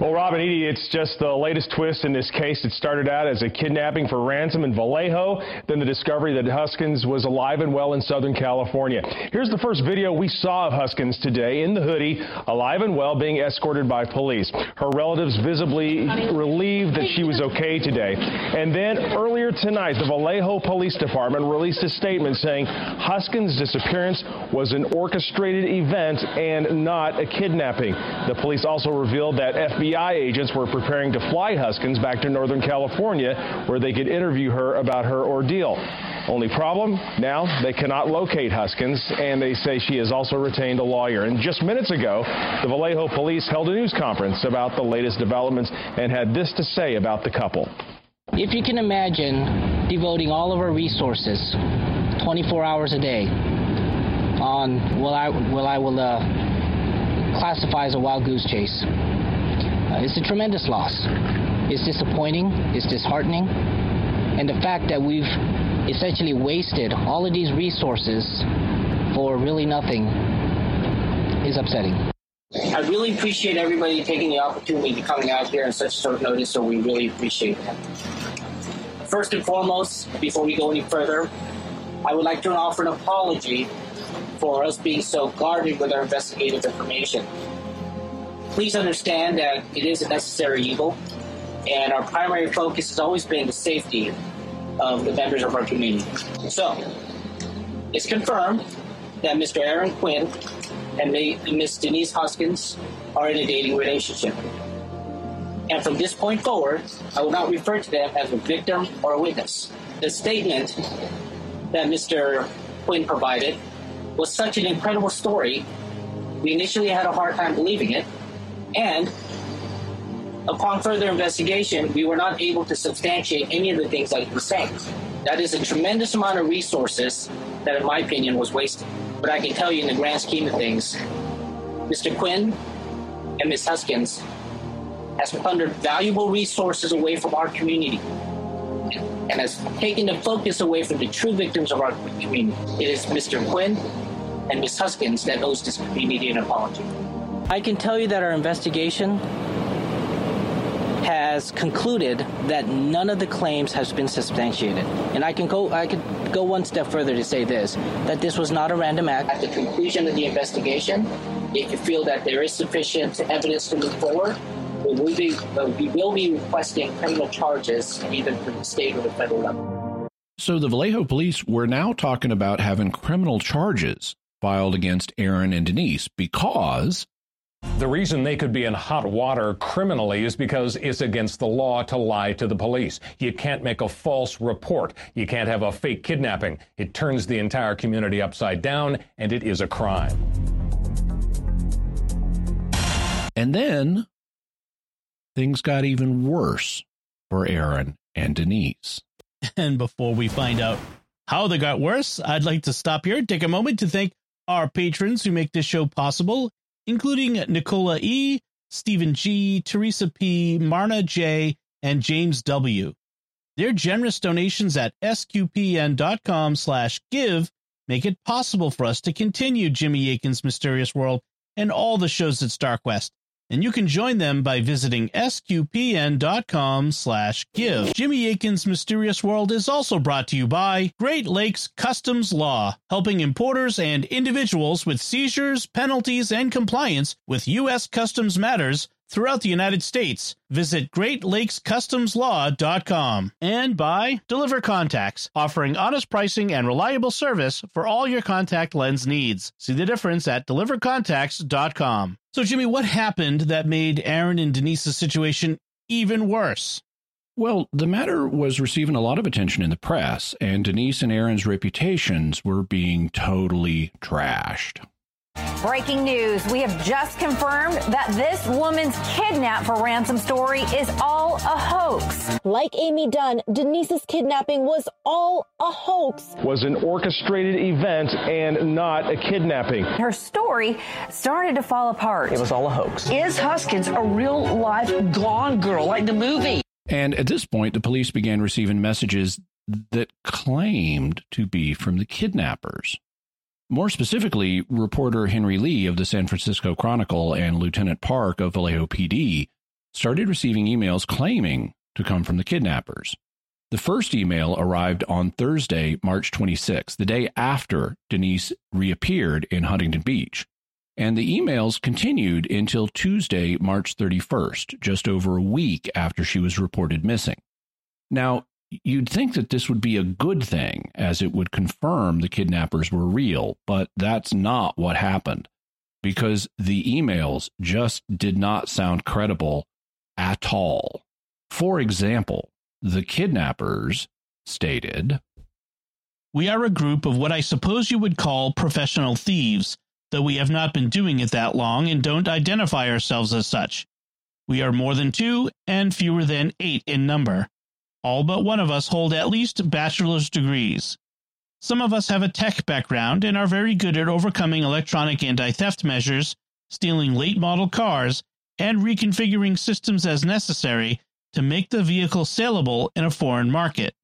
Well, Robin Eady, it's just the latest twist in this case. It started out as a kidnapping for ransom in Vallejo, then the discovery that Huskins was alive and well in Southern California. Here's the first video we saw of Huskins today in the hoodie, alive and well, being escorted by police. Her relatives visibly relieved that she was okay today. And then earlier tonight, the Vallejo Police Department released a statement saying Huskins' disappearance was an orchestrated event and not a kidnapping. The police also revealed that FBI FBI agents were preparing to fly Huskins back to Northern California where they could interview her about her ordeal. Only problem, now they cannot locate Huskins, and they say she has also retained a lawyer. And just minutes ago, the Vallejo police held a news conference about the latest developments and had this to say about the couple. If you can imagine devoting all of our resources, 24 hours a day, on what I, what I will uh, classify as a wild goose chase. It's a tremendous loss. It's disappointing, it's disheartening, and the fact that we've essentially wasted all of these resources for really nothing is upsetting. I really appreciate everybody taking the opportunity to coming out here on such short notice, so we really appreciate that. First and foremost, before we go any further, I would like to offer an apology for us being so guarded with our investigative information. Please understand that it is a necessary evil, and our primary focus has always been the safety of the members of our community. So, it's confirmed that Mr. Aaron Quinn and Miss Denise Hoskins are in a dating relationship. And from this point forward, I will not refer to them as a victim or a witness. The statement that Mr. Quinn provided was such an incredible story, we initially had a hard time believing it, and upon further investigation, we were not able to substantiate any of the things that he was saying. That is a tremendous amount of resources that, in my opinion, was wasted. But I can tell you, in the grand scheme of things, Mr. Quinn and Ms. Huskins has plundered valuable resources away from our community and has taken the focus away from the true victims of our community. It is Mr. Quinn and Ms. Huskins that owes this community an apology. I can tell you that our investigation has concluded that none of the claims has been substantiated. And I can go I could go one step further to say this that this was not a random act. At the conclusion of the investigation, if you feel that there is sufficient evidence to move forward, we will be, uh, we will be requesting criminal charges either from the state or the federal level. So the Vallejo police were now talking about having criminal charges filed against Aaron and Denise because the reason they could be in hot water criminally is because it's against the law to lie to the police. You can't make a false report. You can't have a fake kidnapping. It turns the entire community upside down, and it is a crime. And then things got even worse for Aaron and Denise. [LAUGHS] And before we find out how they got worse, I'd like to stop here, take a moment to thank our patrons who make this show possible, including Nicola E., Stephen G., Teresa P., Marna J., and James W. Their generous donations at sqpn.com slash give make it possible for us to continue Jimmy Akin's Mysterious World and all the shows at StarQuest and you can join them by visiting sqpn.com slash give. Jimmy Akin's Mysterious World is also brought to you by Great Lakes Customs Law, helping importers and individuals with seizures, penalties, and compliance with U.S. customs matters throughout the United States. Visit GreatLakesCustomsLaw.com and by Deliver Contacts, offering honest pricing and reliable service for all your contact lens needs. See the difference at DeliverContacts.com. So, Jimmy, what happened that made Aaron and Denise's situation even worse? Well, the matter was receiving a lot of attention in the press, and Denise and Aaron's reputations were being totally trashed. Breaking news. We have just confirmed that this woman's kidnap for ransom story is all a hoax. Like Amy Dunne, Denise's kidnapping was all a hoax. Was an orchestrated event and not a kidnapping. Her story started to fall apart. It was all a hoax. Is Huskins a real life gone girl like the movie? And at this point, the police began receiving messages that claimed to be from the kidnappers. More specifically, reporter Henry Lee of the San Francisco Chronicle and Lieutenant Park of Vallejo PD started receiving emails claiming to come from the kidnappers. The first email arrived on Thursday, March 26, the day after Denise reappeared in Huntington Beach. And the emails continued until Tuesday, March 31st, just over a week after she was reported missing. Now, you'd think that this would be a good thing, as it would confirm the kidnappers were real, but that's not what happened because the emails just did not sound credible at all. For example, the kidnappers stated We are a group of what I suppose you would call professional thieves, though we have not been doing it that long and don't identify ourselves as such. We are more than two and fewer than eight in number. All but one of us hold at least bachelor's degrees. Some of us have a tech background and are very good at overcoming electronic anti theft measures, stealing late model cars, and reconfiguring systems as necessary to make the vehicle saleable in a foreign market.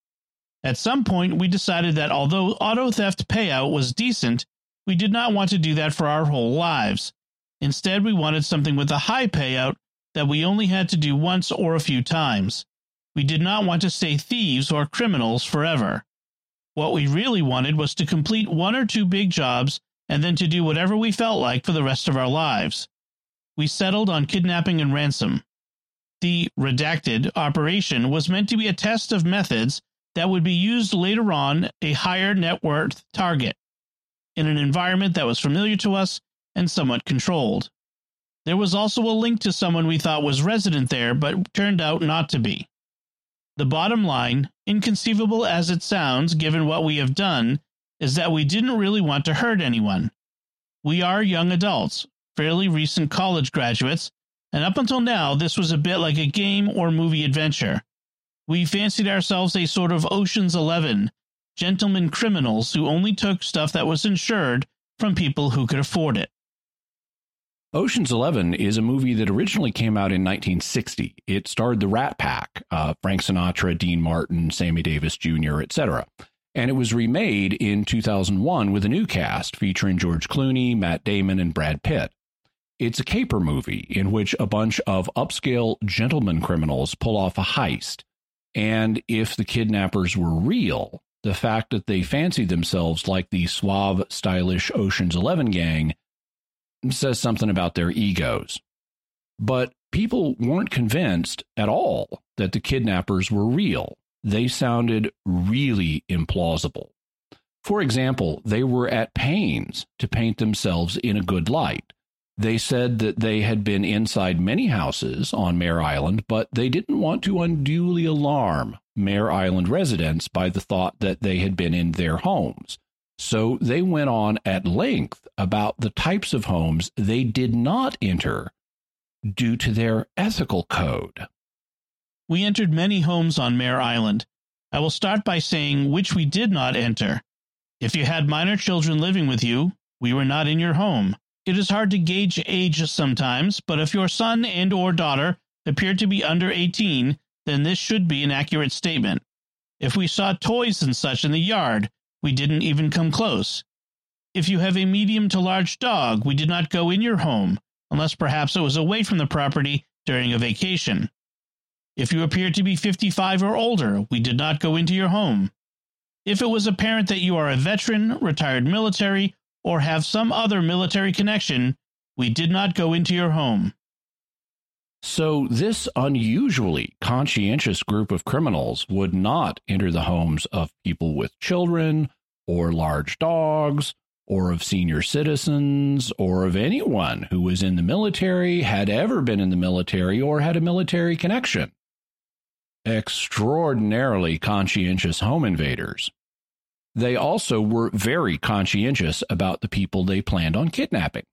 At some point, we decided that although auto theft payout was decent, we did not want to do that for our whole lives. Instead, we wanted something with a high payout that we only had to do once or a few times. We did not want to stay thieves or criminals forever. What we really wanted was to complete one or two big jobs and then to do whatever we felt like for the rest of our lives. We settled on kidnapping and ransom. The redacted operation was meant to be a test of methods that would be used later on a higher net worth target in an environment that was familiar to us and somewhat controlled. There was also a link to someone we thought was resident there, but turned out not to be. The bottom line, inconceivable as it sounds given what we have done, is that we didn't really want to hurt anyone. We are young adults, fairly recent college graduates, and up until now, this was a bit like a game or movie adventure. We fancied ourselves a sort of Ocean's Eleven, gentlemen criminals who only took stuff that was insured from people who could afford it. Ocean's Eleven is a movie that originally came out in 1960. It starred the Rat Pack, uh, Frank Sinatra, Dean Martin, Sammy Davis Jr., etc. And it was remade in 2001 with a new cast featuring George Clooney, Matt Damon, and Brad Pitt. It's a caper movie in which a bunch of upscale gentleman criminals pull off a heist. And if the kidnappers were real, the fact that they fancied themselves like the suave, stylish Ocean's Eleven gang says something about their egos. But people weren't convinced at all that the kidnappers were real. they sounded really implausible. For example, they were at pains to paint themselves in a good light. They said that they had been inside many houses on Mare Island, but they didn't want to unduly alarm Mare Island residents by the thought that they had been in their homes. So they went on at length about the types of homes they did not enter due to their ethical code. We entered many homes on Mare Island. I will start by saying which we did not enter. If you had minor children living with you, we were not in your home. It is hard to gauge age sometimes, but if your son and or daughter appeared to be under 18, then this should be an accurate statement. If we saw toys and such in the yard, we didn't even come close. If you have a medium to large dog, we did not go in your home, unless perhaps it was away from the property during a vacation. If you appear to be 55 or older, we did not go into your home. If it was apparent that you are a veteran, retired military, or have some other military connection, we did not go into your home. So, this unusually conscientious group of criminals would not enter the homes of people with children, or large dogs, or of senior citizens, or of anyone who was in the military, had ever been in the military, or had a military connection. Extraordinarily conscientious home invaders. They also were very conscientious about the people they planned on kidnapping.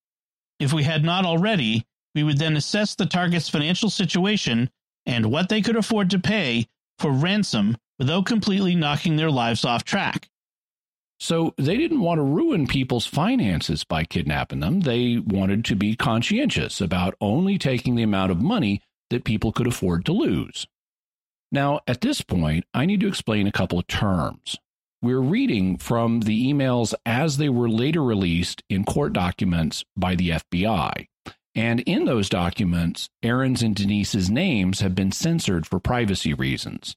If we had not already, we would then assess the target's financial situation and what they could afford to pay for ransom without completely knocking their lives off track. So they didn't want to ruin people's finances by kidnapping them. They wanted to be conscientious about only taking the amount of money that people could afford to lose. Now, at this point, I need to explain a couple of terms. We're reading from the emails as they were later released in court documents by the FBI. And in those documents, Aaron's and Denise's names have been censored for privacy reasons.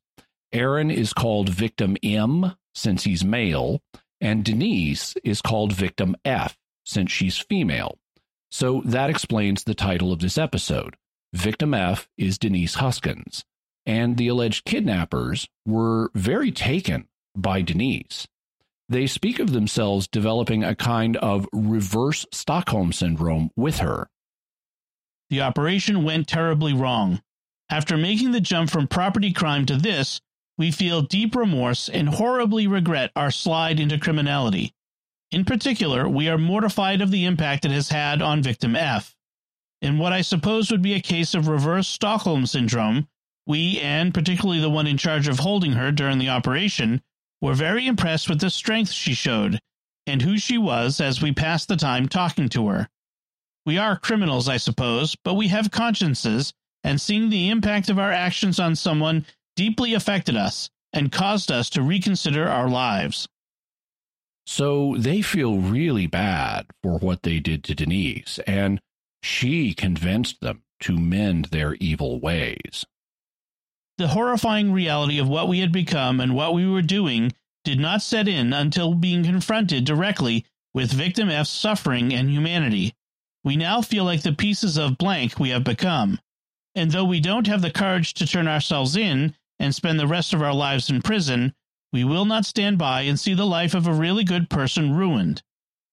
Aaron is called victim M since he's male, and Denise is called victim F since she's female. So that explains the title of this episode. Victim F is Denise Huskins, and the alleged kidnappers were very taken by Denise. They speak of themselves developing a kind of reverse Stockholm syndrome with her. The operation went terribly wrong. After making the jump from property crime to this, we feel deep remorse and horribly regret our slide into criminality. In particular, we are mortified of the impact it has had on victim F. In what I suppose would be a case of reverse Stockholm syndrome, we, and particularly the one in charge of holding her during the operation, were very impressed with the strength she showed and who she was as we passed the time talking to her. We are criminals, I suppose, but we have consciences, and seeing the impact of our actions on someone deeply affected us and caused us to reconsider our lives. So they feel really bad for what they did to Denise, and she convinced them to mend their evil ways. The horrifying reality of what we had become and what we were doing did not set in until being confronted directly with victim F's suffering and humanity. We now feel like the pieces of blank we have become. And though we don't have the courage to turn ourselves in and spend the rest of our lives in prison, we will not stand by and see the life of a really good person ruined.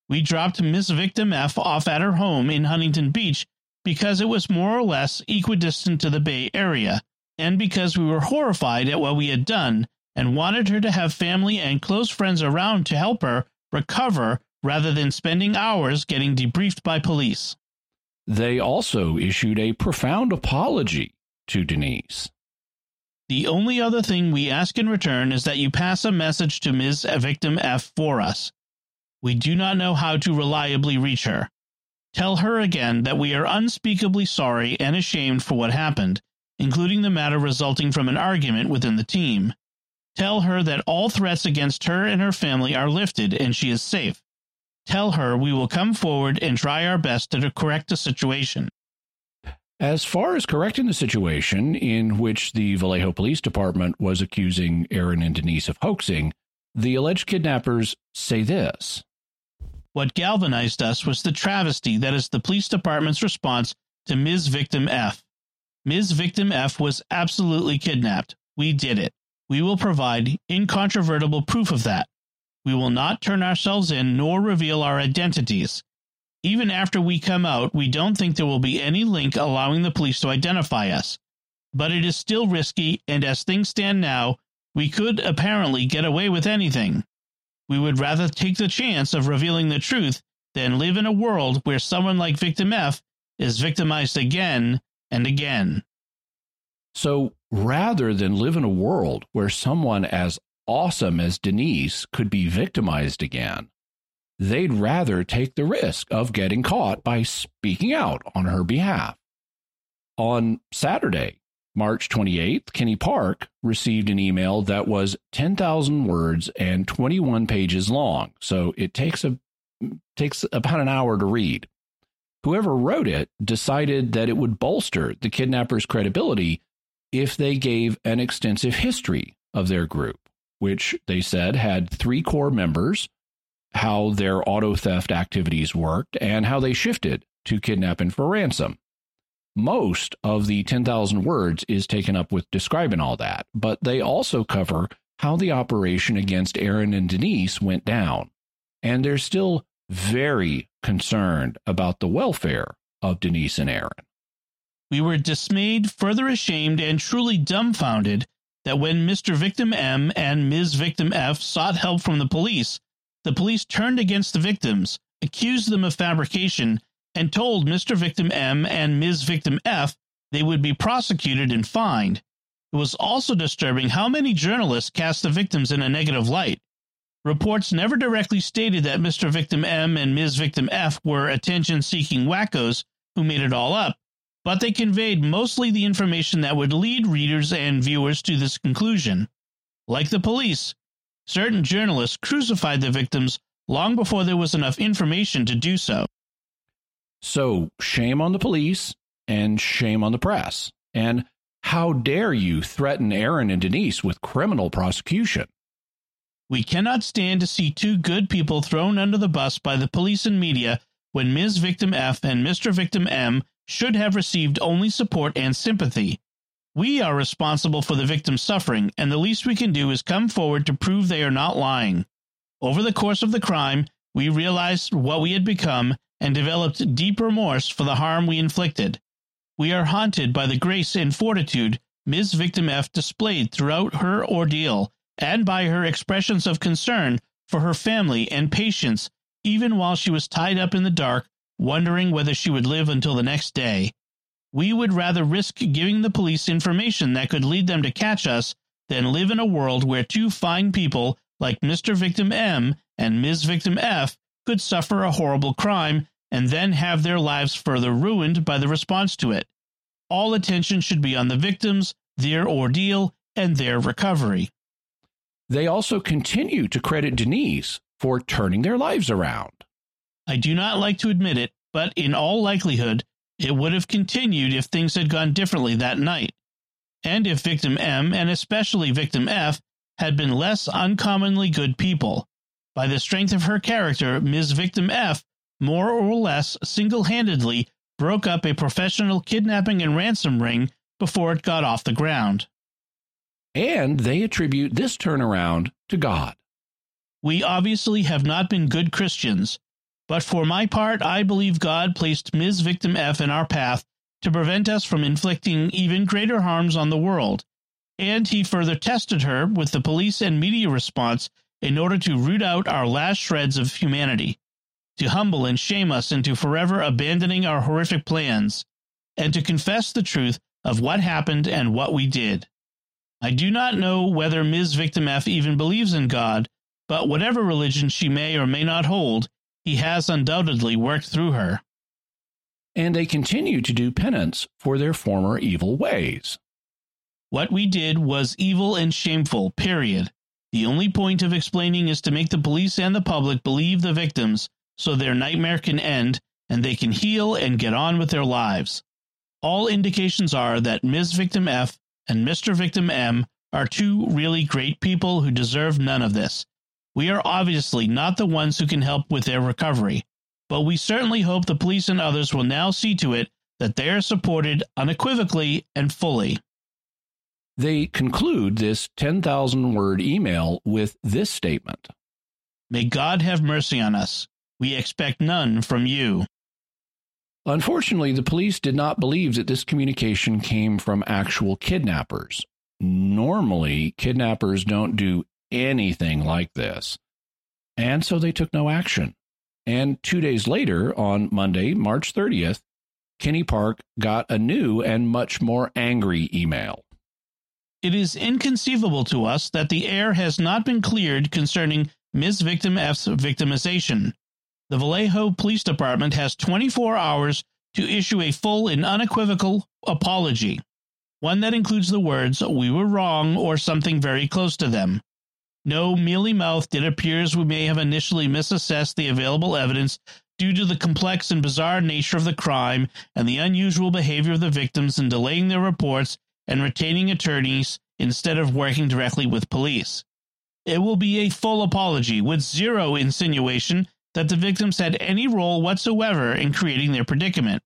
We dropped Miss Victim F off at her home in Huntington Beach because it was more or less equidistant to the Bay Area, and because we were horrified at what we had done and wanted her to have family and close friends around to help her recover rather than spending hours getting debriefed by police. They also issued a profound apology to Denise. The only other thing we ask in return is that you pass a message to Ms. Victim F for us. We do not know how to reliably reach her. Tell her again that we are unspeakably sorry and ashamed for what happened, including the matter resulting from an argument within the team. Tell her that all threats against her and her family are lifted and she is safe. Tell her we will come forward and try our best to correct the situation. As far as correcting the situation in which the Vallejo Police Department was accusing Aaron and Denise of hoaxing, the alleged kidnappers say this. What galvanized us was the travesty that is the police department's response to Ms. Victim F. Ms. Victim F was absolutely kidnapped. We did it. We will provide incontrovertible proof of that. We will not turn ourselves in nor reveal our identities. Even after we come out, we don't think there will be any link allowing the police to identify us. But it is still risky, and as things stand now, we could apparently get away with anything. We would rather take the chance of revealing the truth than live in a world where someone like Victim F is victimized again and again. So rather than live in a world where someone as awesome as Denise could be victimized again, they'd rather take the risk of getting caught by speaking out on her behalf. On Saturday, March 28th, Kenny Park received an email that was 10,000 words and 21 pages long. So it takes a takes about an hour to read. Whoever wrote it decided that it would bolster the kidnappers' credibility if they gave an extensive history of their group, which they said had three core members, how their auto theft activities worked, and how they shifted to kidnapping for ransom. Most of the 10,000 words is taken up with describing all that, but they also cover how the operation against Aaron and Denise went down. And they're still very concerned about the welfare of Denise and Aaron. We were dismayed, further ashamed, and truly dumbfounded that when Mr. Victim M and Ms. Victim F sought help from the police, the police turned against the victims, accused them of fabrication, and told Mr. Victim M and Ms. Victim F they would be prosecuted and fined. It was also disturbing how many journalists cast the victims in a negative light. Reports never directly stated that Mr. Victim M and Ms. Victim F were attention seeking wackos who made it all up, but they conveyed mostly the information that would lead readers and viewers to this conclusion. Like the police, certain journalists crucified the victims long before there was enough information to do so. So, shame on the police and shame on the press. And how dare you threaten Aaron and Denise with criminal prosecution? We cannot stand to see two good people thrown under the bus by the police and media when Ms. Victim F and Mr. Victim M should have received only support and sympathy. We are responsible for the victim's suffering, and the least we can do is come forward to prove they are not lying. Over the course of the crime, we realized what we had become and developed deep remorse for the harm we inflicted. We are haunted by the grace and fortitude Ms. Victim F displayed throughout her ordeal and by her expressions of concern for her family and patients, even while she was tied up in the dark wondering whether she would live until the next day. We would rather risk giving the police information that could lead them to catch us than live in a world where two fine people like Mr. Victim M and Ms. Victim F could suffer a horrible crime and then have their lives further ruined by the response to it. All attention should be on the victims, their ordeal, and their recovery. They also continue to credit Denise for turning their lives around. I do not like to admit it, but in all likelihood, it would have continued if things had gone differently that night. And if victim M, and especially victim F, had been less uncommonly good people. By the strength of her character, Ms. Victim F more or less single handedly broke up a professional kidnapping and ransom ring before it got off the ground. And they attribute this turnaround to God. We obviously have not been good Christians, but for my part, I believe God placed Ms. Victim F in our path to prevent us from inflicting even greater harms on the world. And he further tested her with the police and media response in order to root out our last shreds of humanity, to humble and shame us into forever abandoning our horrific plans, and to confess the truth of what happened and what we did. I do not know whether Ms. Victim F even believes in God, but whatever religion she may or may not hold, he has undoubtedly worked through her. And they continue to do penance for their former evil ways. What we did was evil and shameful, period. The only point of explaining is to make the police and the public believe the victims so their nightmare can end and they can heal and get on with their lives. All indications are that Ms. Victim F and Mr. Victim M are two really great people who deserve none of this, we are obviously not the ones who can help with their recovery, but we certainly hope the police and others will now see to it that they are supported unequivocally and fully. They conclude this 10,000 word email with this statement May God have mercy on us. We expect none from you. Unfortunately, the police did not believe that this communication came from actual kidnappers. Normally, kidnappers don't do anything like this. And so they took no action. And two days later, on Monday, March 30th, Kenny Park got a new and much more angry email. It is inconceivable to us that the air has not been cleared concerning Ms. Victim F's victimization. The Vallejo Police Department has 24 hours to issue a full and unequivocal apology, one that includes the words, We were wrong, or something very close to them. No mealy mouthed, it appears we may have initially misassessed the available evidence due to the complex and bizarre nature of the crime and the unusual behavior of the victims in delaying their reports and retaining attorneys instead of working directly with police. It will be a full apology with zero insinuation that the victims had any role whatsoever in creating their predicament.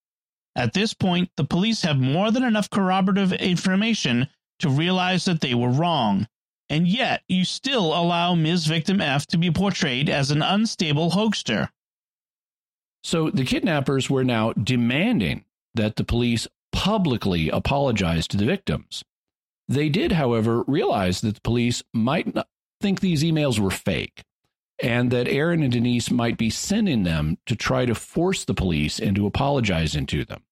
At this point, the police have more than enough corroborative information to realize that they were wrong, and yet you still allow Ms. Victim F to be portrayed as an unstable hoaxer. So the kidnappers were now demanding that the police publicly apologize to the victims. They did, however, realize that the police might not think these emails were fake and that Aaron and Denise might be sending them to try to force the police into apologizing to them.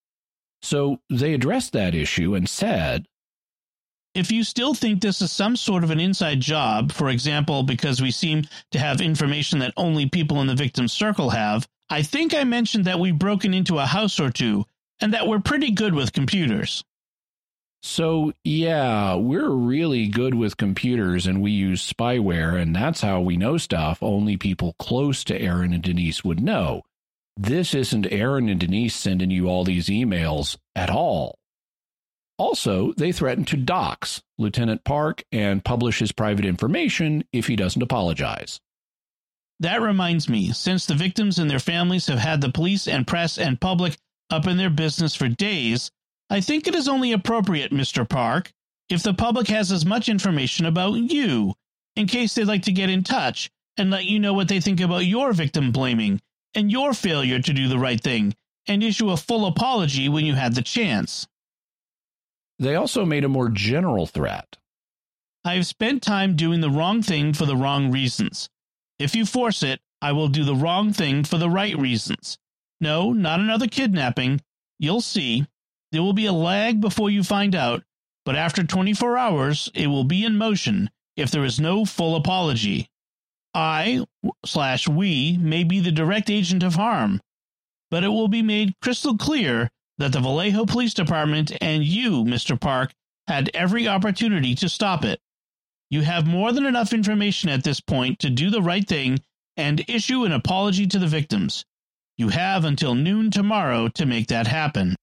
So they addressed that issue and said, if you still think this is some sort of an inside job, for example, because we seem to have information that only people in the victim's circle have, I think I mentioned that we've broken into a house or two and that we're pretty good with computers. So, yeah, we're really good with computers and we use spyware, and that's how we know stuff only people close to Aaron and Denise would know. This isn't Aaron and Denise sending you all these emails at all. Also, they threatened to dox Lieutenant Park and publish his private information if he doesn't apologize. That reminds me, since the victims and their families have had the police and press and public up in their business for days, I think it is only appropriate, Mr. Park, if the public has as much information about you, in case they'd like to get in touch and let you know what they think about your victim blaming and your failure to do the right thing and issue a full apology when you had the chance. They also made a more general threat. I have spent time doing the wrong thing for the wrong reasons. If you force it, I will do the wrong thing for the right reasons. No, not another kidnapping. You'll see. There will be a lag before you find out, but after 24 hours, it will be in motion if there is no full apology. I slash we may be the direct agent of harm, but it will be made crystal clear that the Vallejo Police Department and you, Mr. Park, had every opportunity to stop it. You have more than enough information at this point to do the right thing and issue an apology to the victims. You have until noon tomorrow to make that happen.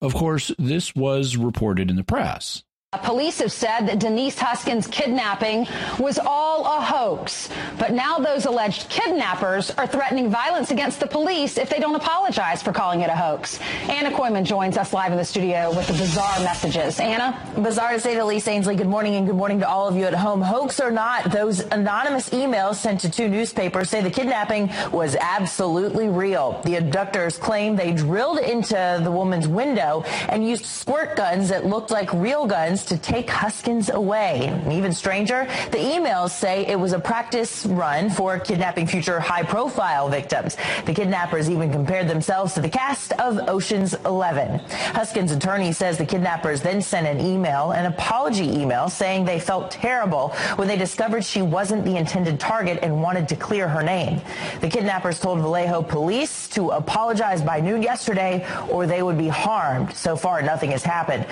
Of course, this was reported in the press. Police have said that Denise Huskins' kidnapping was all a hoax. But now those alleged kidnappers are threatening violence against the police if they don't apologize for calling it a hoax. Anna Koyman joins us live in the studio with the bizarre messages. Anna? Bizarre to say the least, Ainsley. Good morning and good morning to all of you at home. Hoax or not, those anonymous emails sent to two newspapers say the kidnapping was absolutely real. The abductors claim they drilled into the woman's window and used squirt guns that looked like real guns to take Huskins away. Even stranger, the emails say it was a practice run for kidnapping future high profile victims. The kidnappers even compared themselves to the cast of Ocean's 11. Huskins' attorney says the kidnappers then sent an email, an apology email, saying they felt terrible when they discovered she wasn't the intended target and wanted to clear her name. The kidnappers told Vallejo police to apologize by noon yesterday or they would be harmed. So far, nothing has happened.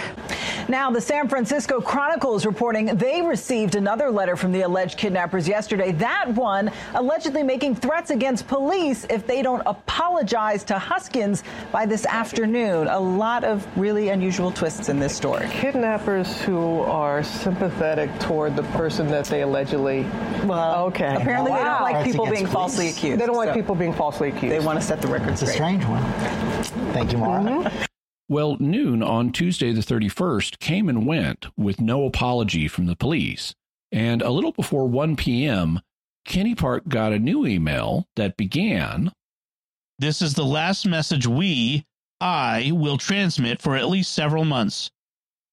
Now, the San Francisco Chronicle is reporting they received another letter from the alleged kidnappers yesterday. That one allegedly making threats against police if they don't apologize to Huskins by this afternoon. A lot of really unusual twists in this story. Kidnappers who are sympathetic toward the person that they allegedly. Well, okay. Apparently, wow. they don't like people being police. falsely accused. They don't like so people being falsely accused. They want to set the record straight. It's a strange one. Thank you, Mara. Mm-hmm. Well, noon on Tuesday the 31st came and went with no apology from the police. And a little before 1 p.m., Kenny Park got a new email that began This is the last message we, I, will transmit for at least several months.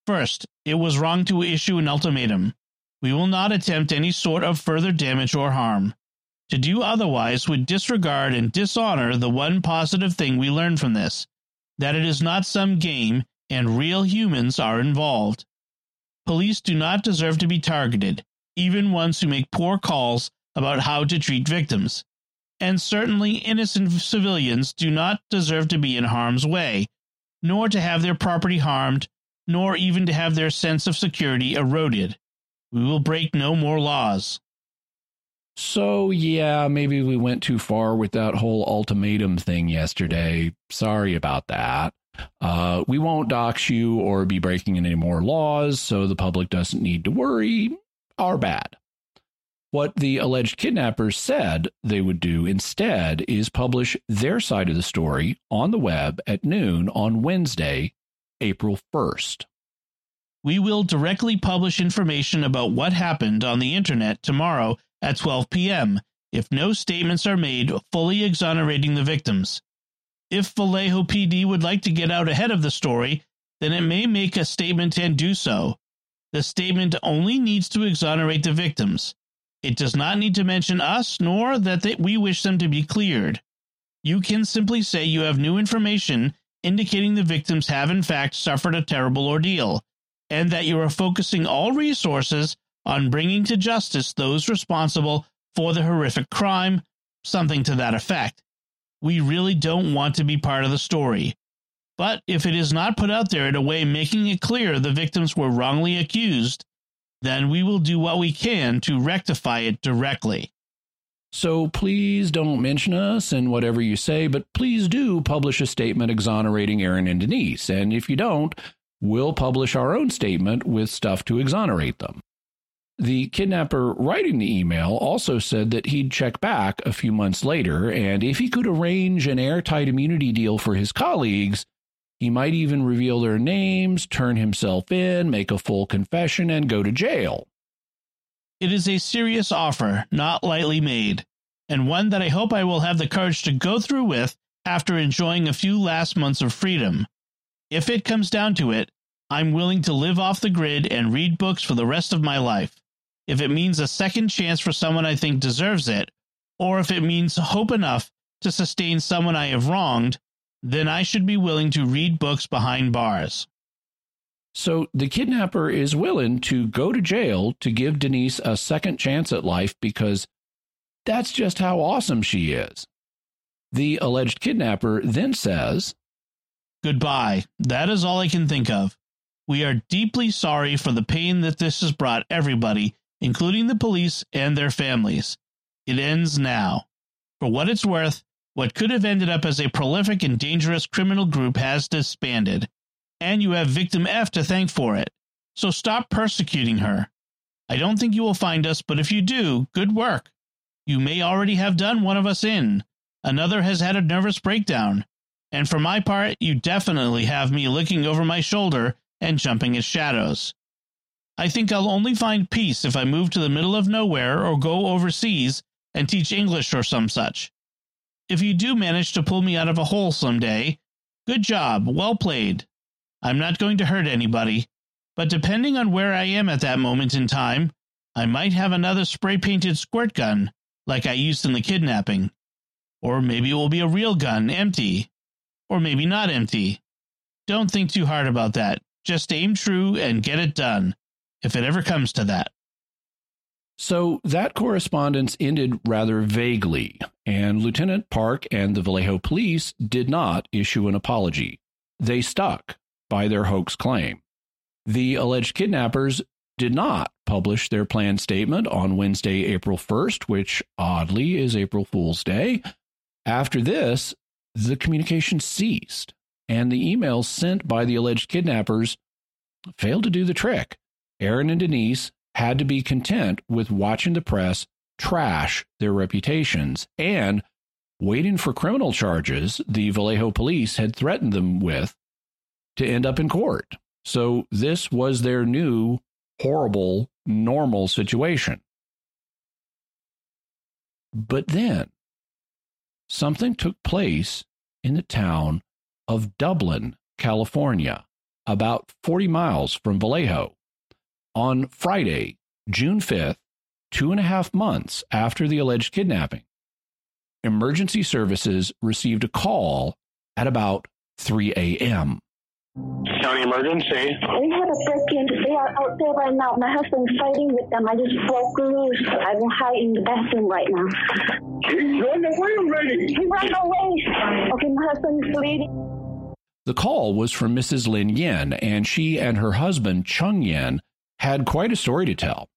First, it was wrong to issue an ultimatum. We will not attempt any sort of further damage or harm. To do otherwise would disregard and dishonor the one positive thing we learned from this that it is not some game and real humans are involved. Police do not deserve to be targeted, even ones who make poor calls about how to treat victims. And certainly innocent civilians do not deserve to be in harm's way, nor to have their property harmed, nor even to have their sense of security eroded. We will break no more laws. So, yeah, maybe we went too far with that whole ultimatum thing yesterday. Sorry about that. Uh, we won't dox you or be breaking any more laws, so the public doesn't need to worry. Our bad. What the alleged kidnappers said they would do instead is publish their side of the story on the web at noon on Wednesday, April 1st. We will directly publish information about what happened on the internet tomorrow at 12 p.m. if no statements are made fully exonerating the victims. If Vallejo PD would like to get out ahead of the story, then it may make a statement and do so. The statement only needs to exonerate the victims. It does not need to mention us nor that they, we wish them to be cleared. You can simply say you have new information indicating the victims have in fact suffered a terrible ordeal, and that you are focusing all resources on bringing to justice those responsible for the horrific crime, something to that effect. We really don't want to be part of the story. But if it is not put out there in a way making it clear the victims were wrongly accused, then we will do what we can to rectify it directly. So please don't mention us in whatever you say, but please do publish a statement exonerating Aaron and Denise. And if you don't, we'll publish our own statement with stuff to exonerate them. The kidnapper writing the email also said that he'd check back a few months later, and if he could arrange an airtight immunity deal for his colleagues, he might even reveal their names, turn himself in, make a full confession, and go to jail. It is a serious offer, not lightly made, and one that I hope I will have the courage to go through with after enjoying a few last months of freedom. If it comes down to it, I'm willing to live off the grid and read books for the rest of my life. If it means a second chance for someone I think deserves it, or if it means hope enough to sustain someone I have wronged, then I should be willing to read books behind bars. So the kidnapper is willing to go to jail to give Denise a second chance at life because that's just how awesome she is. The alleged kidnapper then says, Goodbye. That is all I can think of. We are deeply sorry for the pain that this has brought everybody, including the police and their families. It ends now. For what it's worth, what could have ended up as a prolific and dangerous criminal group has disbanded, and you have victim F to thank for it. So stop persecuting her. I don't think you will find us, but if you do, good work. You may already have done one of us in. Another has had a nervous breakdown. And for my part, you definitely have me looking over my shoulder and jumping at shadows. I think I'll only find peace if I move to the middle of nowhere or go overseas and teach English or some such. If you do manage to pull me out of a hole some day, good job, well played. I'm not going to hurt anybody, but depending on where I am at that moment in time, I might have another spray painted squirt gun like I used in the kidnapping. Or maybe it will be a real gun, empty. Or maybe not empty. Don't think too hard about that. Just aim true and get it done, if it ever comes to that. So that correspondence ended rather vaguely, and Lieutenant Park and the Vallejo police did not issue an apology. They stuck by their hoax claim. The alleged kidnappers did not publish their planned statement on Wednesday, April 1st, which oddly is April Fool's Day. After this, the communication ceased, and the emails sent by the alleged kidnappers failed to do the trick. Aaron and Denise had to be content with watching the press trash their reputations and waiting for criminal charges the Vallejo police had threatened them with to end up in court. So this was their new horrible, normal situation. But then something took place in the town of Dublin, California, about 40 miles from Vallejo. On Friday, June 5th, two and a half months after the alleged kidnapping, emergency services received a call at about 3 a.m. County emergency. We had a break-in. They are out there right now. My husband's fighting with them. I just broke loose. I'm hiding in the bathroom right now. He's run away already. He ran away. Okay, my husband's bleeding. The call was from Mrs. Lin Yen, and she and her husband, Chung Yen, had quite a story to tell.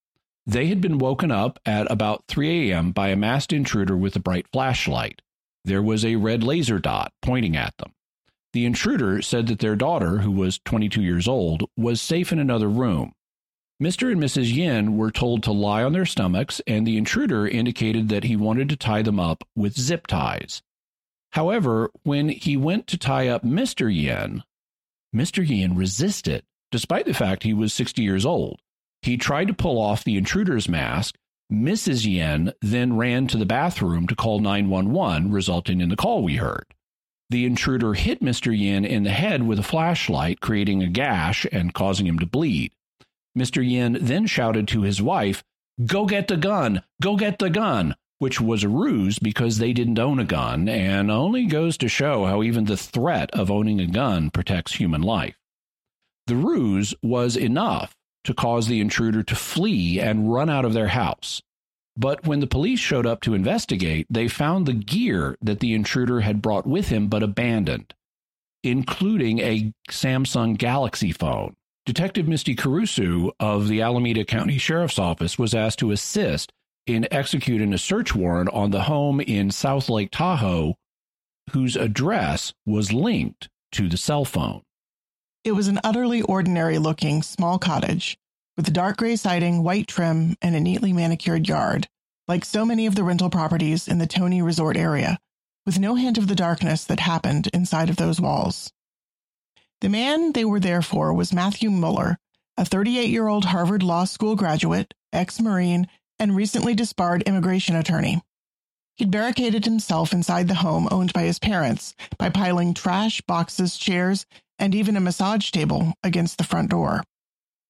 They had been woken up at about 3 a.m. by a masked intruder with a bright flashlight. There was a red laser dot pointing at them. The intruder said that their daughter, who was 22 years old, was safe in another room. Mr. and Mrs. Yin were told to lie on their stomachs, and the intruder indicated that he wanted to tie them up with zip ties. However, when he went to tie up Mr. Yin, Mr. Yin resisted, despite the fact he was 60 years old. He tried to pull off the intruder's mask. Mrs. Yin then ran to the bathroom to call 911, resulting in the call we heard. The intruder hit Mr. Yin in the head with a flashlight, creating a gash and causing him to bleed. Mr. Yin then shouted to his wife, Go get the gun! Go get the gun! Which was a ruse because they didn't own a gun and only goes to show how even the threat of owning a gun protects human life. The ruse was enough to cause the intruder to flee and run out of their house. But when the police showed up to investigate, they found the gear that the intruder had brought with him but abandoned, including a Samsung Galaxy phone. Detective Misty Carausu of the Alameda County Sheriff's Office was asked to assist in executing a search warrant on the home in South Lake Tahoe, whose address was linked to the cell phone. It was an utterly ordinary looking small cottage with dark gray siding, white trim, and a neatly manicured yard, like so many of the rental properties in the Tony Resort area, with no hint of the darkness that happened inside of those walls. The man they were there for was Matthew Muller, a 38 year old Harvard Law School graduate, ex Marine, and recently disbarred immigration attorney. He'd barricaded himself inside the home owned by his parents by piling trash, boxes, chairs, and even a massage table against the front door.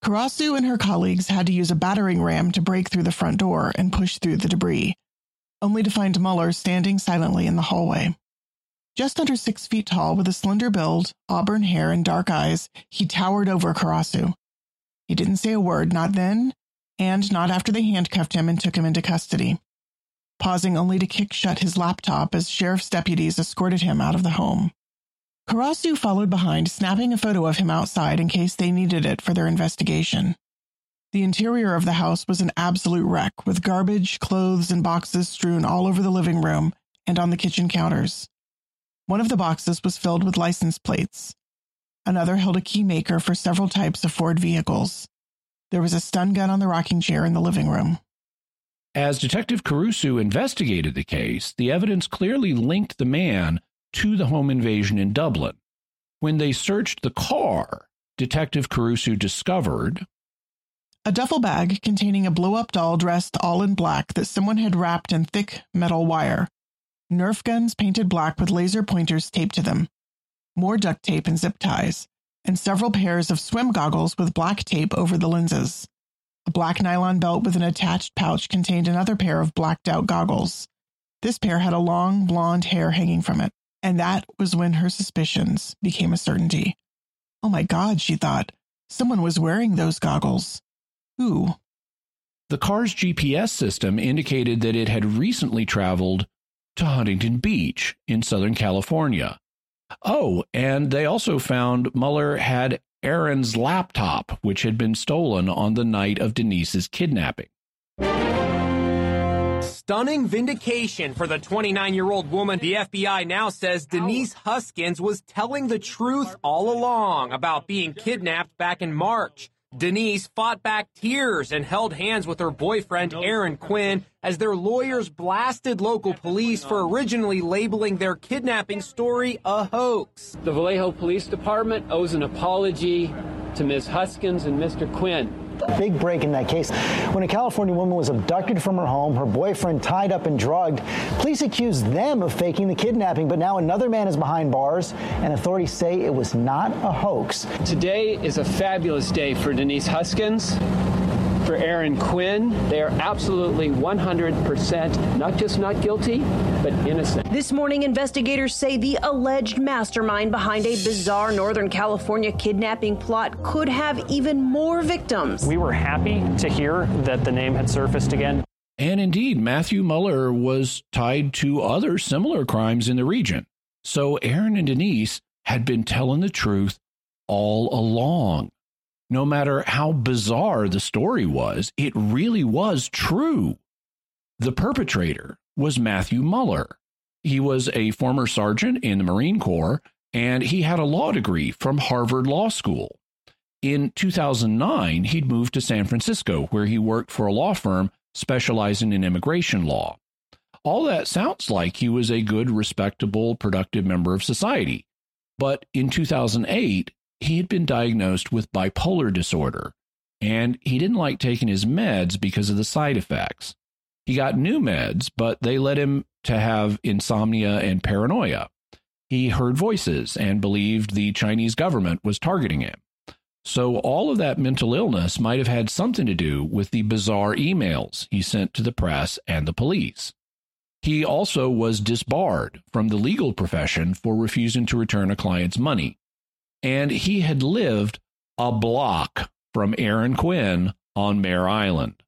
Carausu and her colleagues had to use a battering ram to break through the front door and push through the debris, only to find Muller standing silently in the hallway. Just under six feet tall, with a slender build, auburn hair, and dark eyes, he towered over Carausu. He didn't say a word, not then, and not after they handcuffed him and took him into custody, pausing only to kick shut his laptop as sheriff's deputies escorted him out of the home. Carausu followed behind, snapping a photo of him outside in case they needed it for their investigation. The interior of the house was an absolute wreck, with garbage, clothes, and boxes strewn all over the living room and on the kitchen counters. One of the boxes was filled with license plates. Another held a key maker for several types of Ford vehicles. There was a stun gun on the rocking chair in the living room. As Detective Carausu investigated the case, the evidence clearly linked the man to the home invasion in Dublin. When they searched the car, Detective Carausu discovered a duffel bag containing a blow up doll dressed all in black that someone had wrapped in thick metal wire, Nerf guns painted black with laser pointers taped to them, more duct tape and zip ties, and several pairs of swim goggles with black tape over the lenses. A black nylon belt with an attached pouch contained another pair of blacked out goggles. This pair had a long blonde hair hanging from it. And that was when her suspicions became a certainty. Oh my God, she thought. Someone was wearing those goggles. Who? The car's GPS system indicated that it had recently traveled to Huntington Beach in Southern California. Oh, and they also found Muller had Aaron's laptop, which had been stolen on the night of Denise's kidnapping. Stunning vindication for the 29 year old woman. The FBI now says Denise Huskins was telling the truth all along about being kidnapped back in March. Denise fought back tears and held hands with her boyfriend, Aaron Quinn, as their lawyers blasted local police for originally labeling their kidnapping story a hoax. The Vallejo Police Department owes an apology to Ms. Huskins and Mr. Quinn. Big break in that case. When a California woman was abducted from her home, her boyfriend tied up and drugged, police accused them of faking the kidnapping, but now another man is behind bars, and authorities say it was not a hoax. Today is a fabulous day for Denise Huskins for Aaron Quinn. They are absolutely 100% not just not guilty, but innocent. This morning, investigators say the alleged mastermind behind a bizarre Northern California kidnapping plot could have even more victims. We were happy to hear that the name had surfaced again. And indeed, Matthew Muller was tied to other similar crimes in the region. So Aaron and Denise had been telling the truth all along no matter how bizarre the story was, it really was true. The perpetrator was Matthew Muller. He was a former sergeant in the Marine Corps and he had a law degree from Harvard Law School. In 2009, he'd moved to San Francisco, where he worked for a law firm specializing in immigration law. All that sounds like he was a good, respectable, productive member of society. But in 2008, he had been diagnosed with bipolar disorder and he didn't like taking his meds because of the side effects. He got new meds, but they led him to have insomnia and paranoia. He heard voices and believed the Chinese government was targeting him. So, all of that mental illness might have had something to do with the bizarre emails he sent to the press and the police. He also was disbarred from the legal profession for refusing to return a client's money and he had lived a block from Aaron Quinn on Mare Island.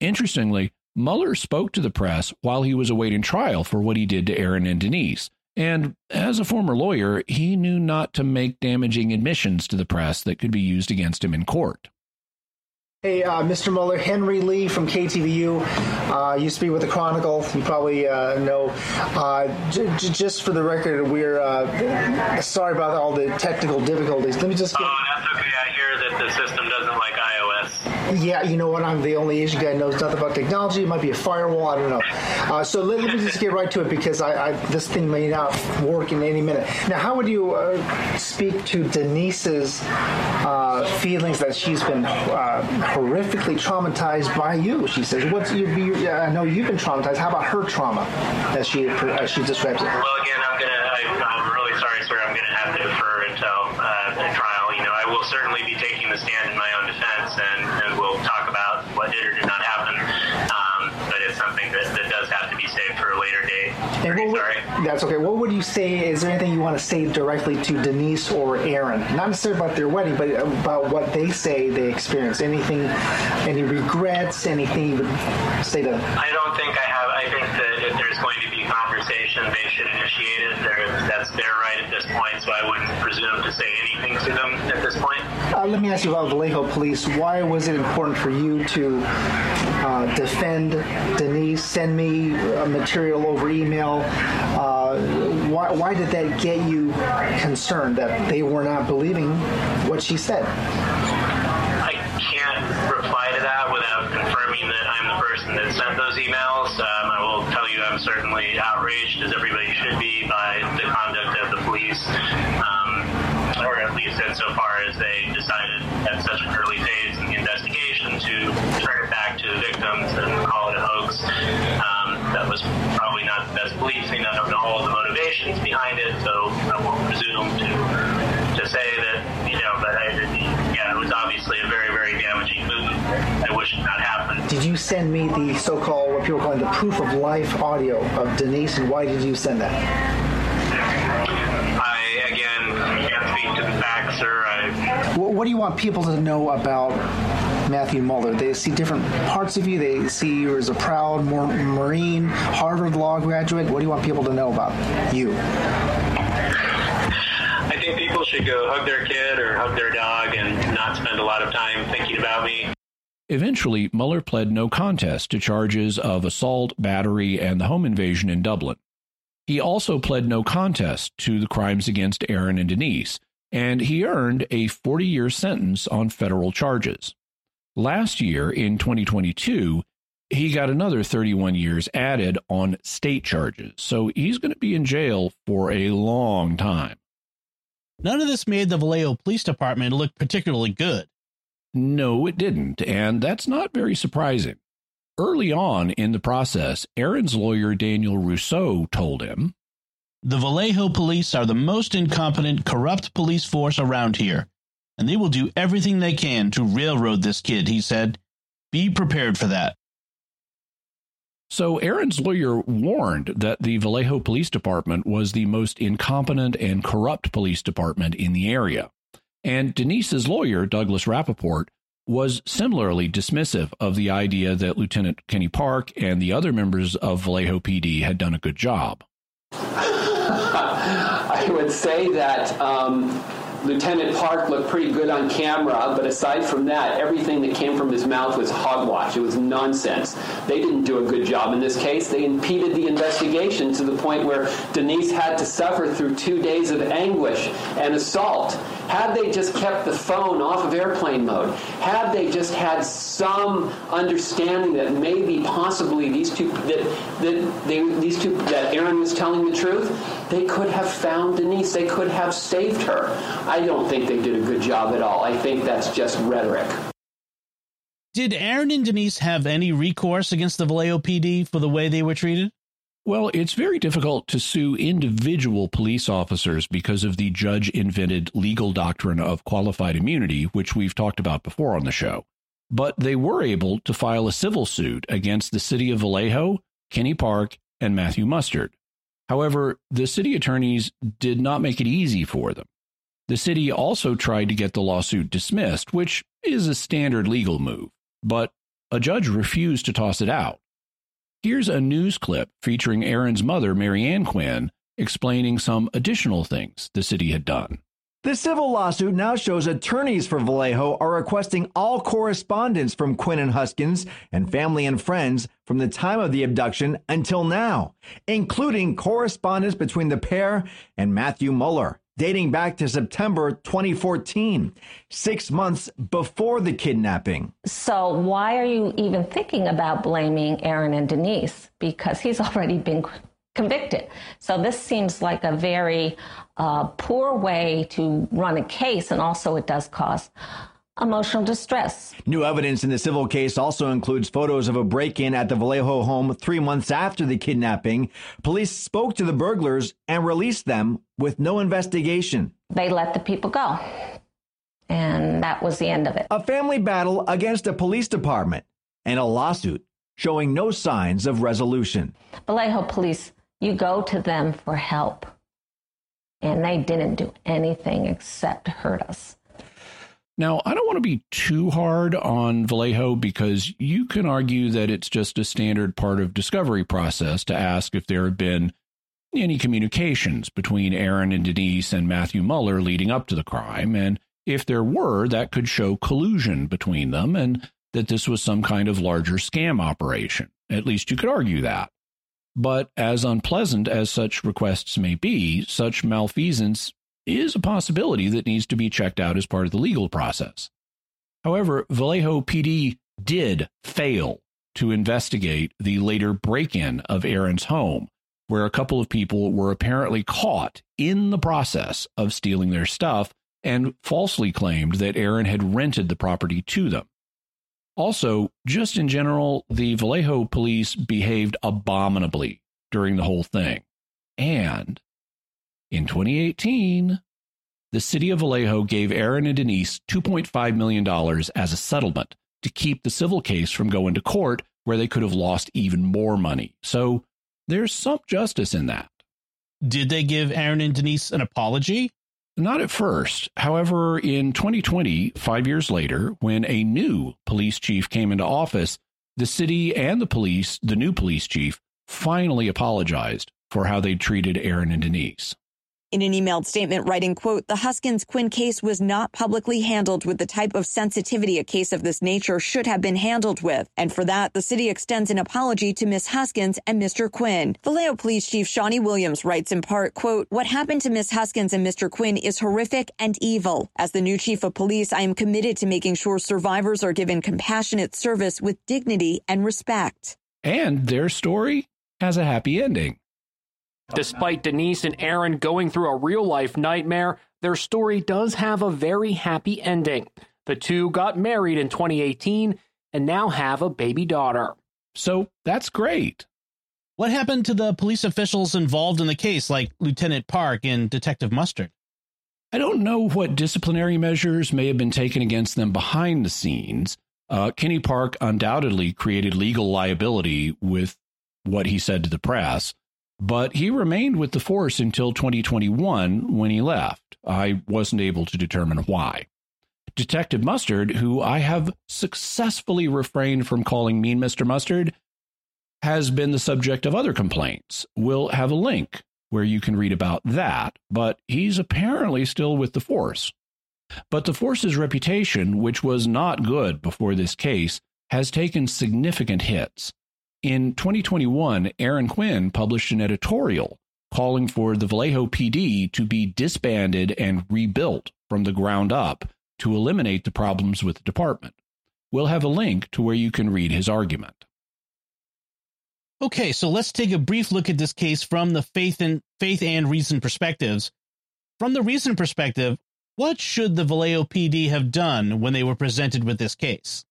Interestingly, Muller spoke to the press while he was awaiting trial for what he did to Aaron and Denise. And as a former lawyer, he knew not to make damaging admissions to the press that could be used against him in court. Hey, uh, Mr. Muller, Henry Lee from KTVU. Uh, used to be with the Chronicle. You probably uh, know. Uh, j- j- just for the record, we're uh, sorry about all the technical difficulties. Let me just. Get... Oh, that's okay. I hear that the system iOS. Yeah, you know what? I'm the only Asian guy who knows nothing about technology. It might be a firewall. I don't know. Uh, so let, let, me just get right to it because I, I, this thing may not work in any minute. Now, how would you speak to Denise's feelings that she's been horrifically traumatized by you. She says, "What's you? you I know you've been traumatized. How about her trauma, as she she describes it?" Well, again, I'm gonna. I, am really sorry, sir. I'm gonna have to defer until uh, the trial. You know, I will certainly be taking the stand in my own defense, and, and we'll talk about what did or did not happen. Um, but it's something that, that does have to be saved for a later date. And what, sorry. That's okay. What would you say? Is there anything you want to say directly to Denise or Aaron? Not necessarily about their wedding, but about what they say they experienced. Anything, any regrets? Anything you would say to them? I don't think I have. I think that if there's going to be conversation, they should initiate it. They're, that's their right at this point, so I wouldn't presume to say anything to them at this point. Uh, let me ask you about Vallejo Police. Why was it important for you to uh, defend Denise? Send me material over email. Uh, why, why did that get you concerned that they were not believing what she said? I can't reply to that without confirming that I'm the person that sent those emails. Um, I will tell you I'm certainly outraged, as everybody should be, by the conduct of the police. Least insofar as they decided at such an early phase in the investigation to turn it back to the victims and call it a hoax. Um, that was probably not the best policing. I don't know all the motivations behind it, so I won't presume to to say that you know. But I, yeah, it was obviously a very very damaging move. I wish it not happened. Did you send me the so-called what people call the proof of life audio of Denise, and why did you send that? I again can't speak to the facts, sir. I, what, what do you want people to know about Matthew Muller. They see different parts of you. They see you as a proud Marine, Harvard Law graduate. What do you want people to know about you? I think people should go hug their kid or hug their dog and not spend a lot of time thinking about me. Eventually, Muller pled no contest to charges of assault, battery, and the home invasion in Dublin. He also pled no contest to the crimes against Aaron and Denise, and he earned a 40 year sentence on federal charges. Last year, in 2022, he got another 31 years added on state charges. So he's going to be in jail for a long time. None of this made the Vallejo Police Department look particularly good. No, it didn't, and that's not very surprising. Early on in the process, Aaron's lawyer Daniel Russo told him The Vallejo police are the most incompetent, corrupt police force around here, and they will do everything they can to railroad this kid, he said. Be prepared for that. So Aaron's lawyer warned that the Vallejo Police Department was the most incompetent and corrupt police department in the area. And Denise's lawyer, Douglas Rappaport, was similarly dismissive of the idea that Lieutenant Kenny Park and the other members of Vallejo PD had done a good job. [LAUGHS] I would say that um, Lieutenant Park looked pretty good on camera, but aside from that, everything that came from his mouth was hogwash. It was nonsense. They didn't do a good job in this case. They impeded the investigation to the point where Denise had to suffer through two days of anguish and assault. Had they just kept the phone off of airplane mode, had they just had some understanding that maybe possibly these two that that they, these two that Aaron was telling the truth, they could have found Denise. They could have saved her. I don't think they did a good job at all. I think that's just rhetoric. Did Aaron and Denise have any recourse against the Vallejo PD for the way they were treated? Well, it's very difficult to sue individual police officers because of the judge invented legal doctrine of qualified immunity, which we've talked about before on the show. But they were able to file a civil suit against the city of Vallejo, Kenny Park, and Matthew Mustard. However, the city attorneys did not make it easy for them. The city also tried to get the lawsuit dismissed, which is a standard legal move, but a judge refused to toss it out. Here's a news clip featuring Aaron's mother, Marianne Quinn, explaining some additional things the city had done. The civil lawsuit now shows attorneys for Vallejo are requesting all correspondence from Quinn and Huskins and family and friends from the time of the abduction until now, including correspondence between the pair and Matthew Muller, dating back to September 2014, six months before the kidnapping. So, why are you even thinking about blaming Aaron and Denise? Because he's [LAUGHS] already been convicted. So, this seems like a very uh, poor way to run a case, and also it does cause emotional distress. New evidence in the civil case also includes photos of a break in at the Vallejo home three months after the kidnapping. Police spoke to the burglars and released them with no investigation. They let the people go. And that was the end of it. A family battle against a police department and a lawsuit showing no signs of resolution. Vallejo police, you go to them for help. And they didn't do anything except hurt us. Now, I don't want to be too hard on Vallejo because you can argue that it's just a standard part of discovery process to ask if there have been any communications between Aaron and Denise and Matthew Muller leading up to the crime. And if there were, that could show collusion between them and that this was some kind of larger scam operation. At least you could argue that. But as unpleasant as such requests may be, such malfeasance is a possibility that needs to be checked out as part of the legal process. However, Vallejo PD did fail to investigate the later break in of Aaron's home, where a couple of people were apparently caught in the process of stealing their stuff and falsely claimed that Aaron had rented the property to them. Also, just in general, the Vallejo police behaved abominably during the whole thing. And in 2018, the city of Vallejo gave Aaron and Denise $2.5 million as a settlement to keep the civil case from going to court where they could have lost even more money. So there's some justice in that. Did they give Aaron and Denise an apology? Not at first. However, in 2020, five years later, when a new police chief came into office, the city and the police, the new police chief, finally apologized for how they treated Aaron and Denise. In an emailed statement writing, quote, the Huskins Quinn case was not publicly handled with the type of sensitivity a case of this nature should have been handled with. And for that, the city extends an apology to Miss Huskins and Mr. Quinn. Vallejo Police Chief Shawny Williams writes in part, quote, what happened to Miss Huskins and Mr. Quinn is horrific and evil. As the new chief of police, I am committed to making sure survivors are given compassionate service with dignity and respect. And their story has a happy ending. Despite Denise and Aaron going through a real life nightmare, their story does have a very happy ending. The two got married in 2018 and now have a baby daughter. So that's great. What happened to the police officials involved in the case, like Lieutenant Park and Detective Mustard? I don't know what disciplinary measures may have been taken against them behind the scenes. Uh, Kenny Park undoubtedly created legal liability with what he said to the press, but he remained with the force until 2021 when he left. I wasn't able to determine why. Detective Mustard, who I have successfully refrained from calling Mean Mr. Mustard, has been the subject of other complaints. We'll have a link where you can read about that, but he's apparently still with the force. But the force's reputation, which was not good before this case, has taken significant hits. In 2021, Aaron Quinn published an editorial calling for the Vallejo PD to be disbanded and rebuilt from the ground up to eliminate the problems with the department. We'll have a link to where you can read his argument. Okay, so let's take a brief look at this case from the faith and faith and reason perspectives. From the reason perspective, what should the Vallejo PD have done when they were presented with this case?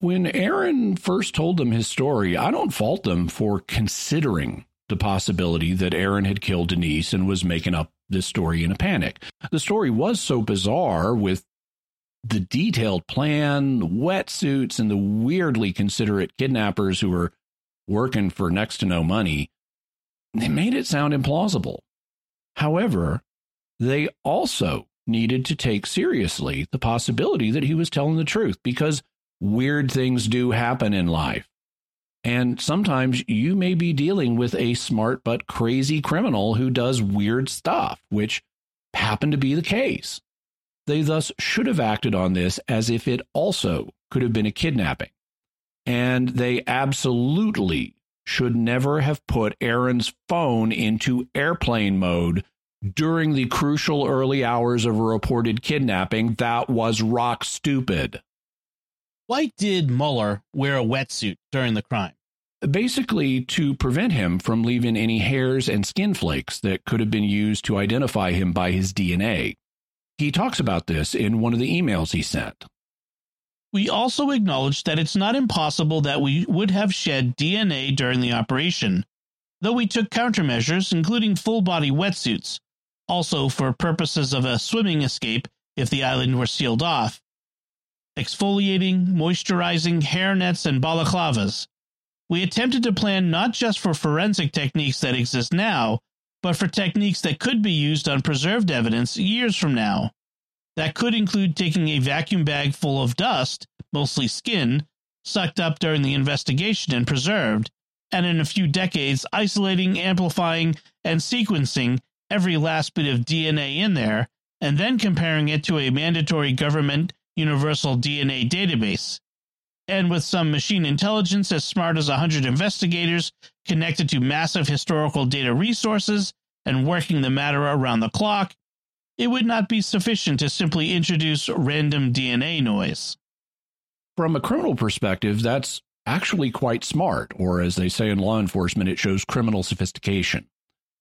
When Aaron first told them his story, I don't fault them for considering the possibility that Aaron had killed Denise and was making up this story in a panic. The story was so bizarre with the detailed plan, the wetsuits, and the weirdly considerate kidnappers who were working for next to no money. They made it sound implausible. However, they also needed to take seriously the possibility that he was telling the truth because weird things do happen in life. And sometimes you may be dealing with a smart but crazy criminal who does weird stuff, which happened to be the case. They thus should have acted on this as if it also could have been a kidnapping. And they absolutely should never have put Aaron's phone into airplane mode during the crucial early hours of a reported kidnapping. That was rock stupid. Why did Muller wear a wetsuit during the crime? Basically, to prevent him from leaving any hairs and skin flakes that could have been used to identify him by his DNA. He talks about this in one of the emails he sent. We also acknowledge that it's not impossible that we would have shed DNA during the operation, though we took countermeasures, including full body wetsuits, also for purposes of a swimming escape if the island were sealed off, exfoliating, moisturizing, hair nets, and balaclavas. We attempted to plan not just for forensic techniques that exist now, but for techniques that could be used on preserved evidence years from now. That could include taking a vacuum bag full of dust, mostly skin, sucked up during the investigation and preserved, and in a few decades isolating, amplifying, and sequencing every last bit of DNA in there, and then comparing it to a mandatory government universal DNA database. And with some machine intelligence as smart as 100 investigators connected to massive historical data resources and working the matter around the clock, it would not be sufficient to simply introduce random DNA noise. From a criminal perspective, that's actually quite smart, or as they say in law enforcement, it shows criminal sophistication.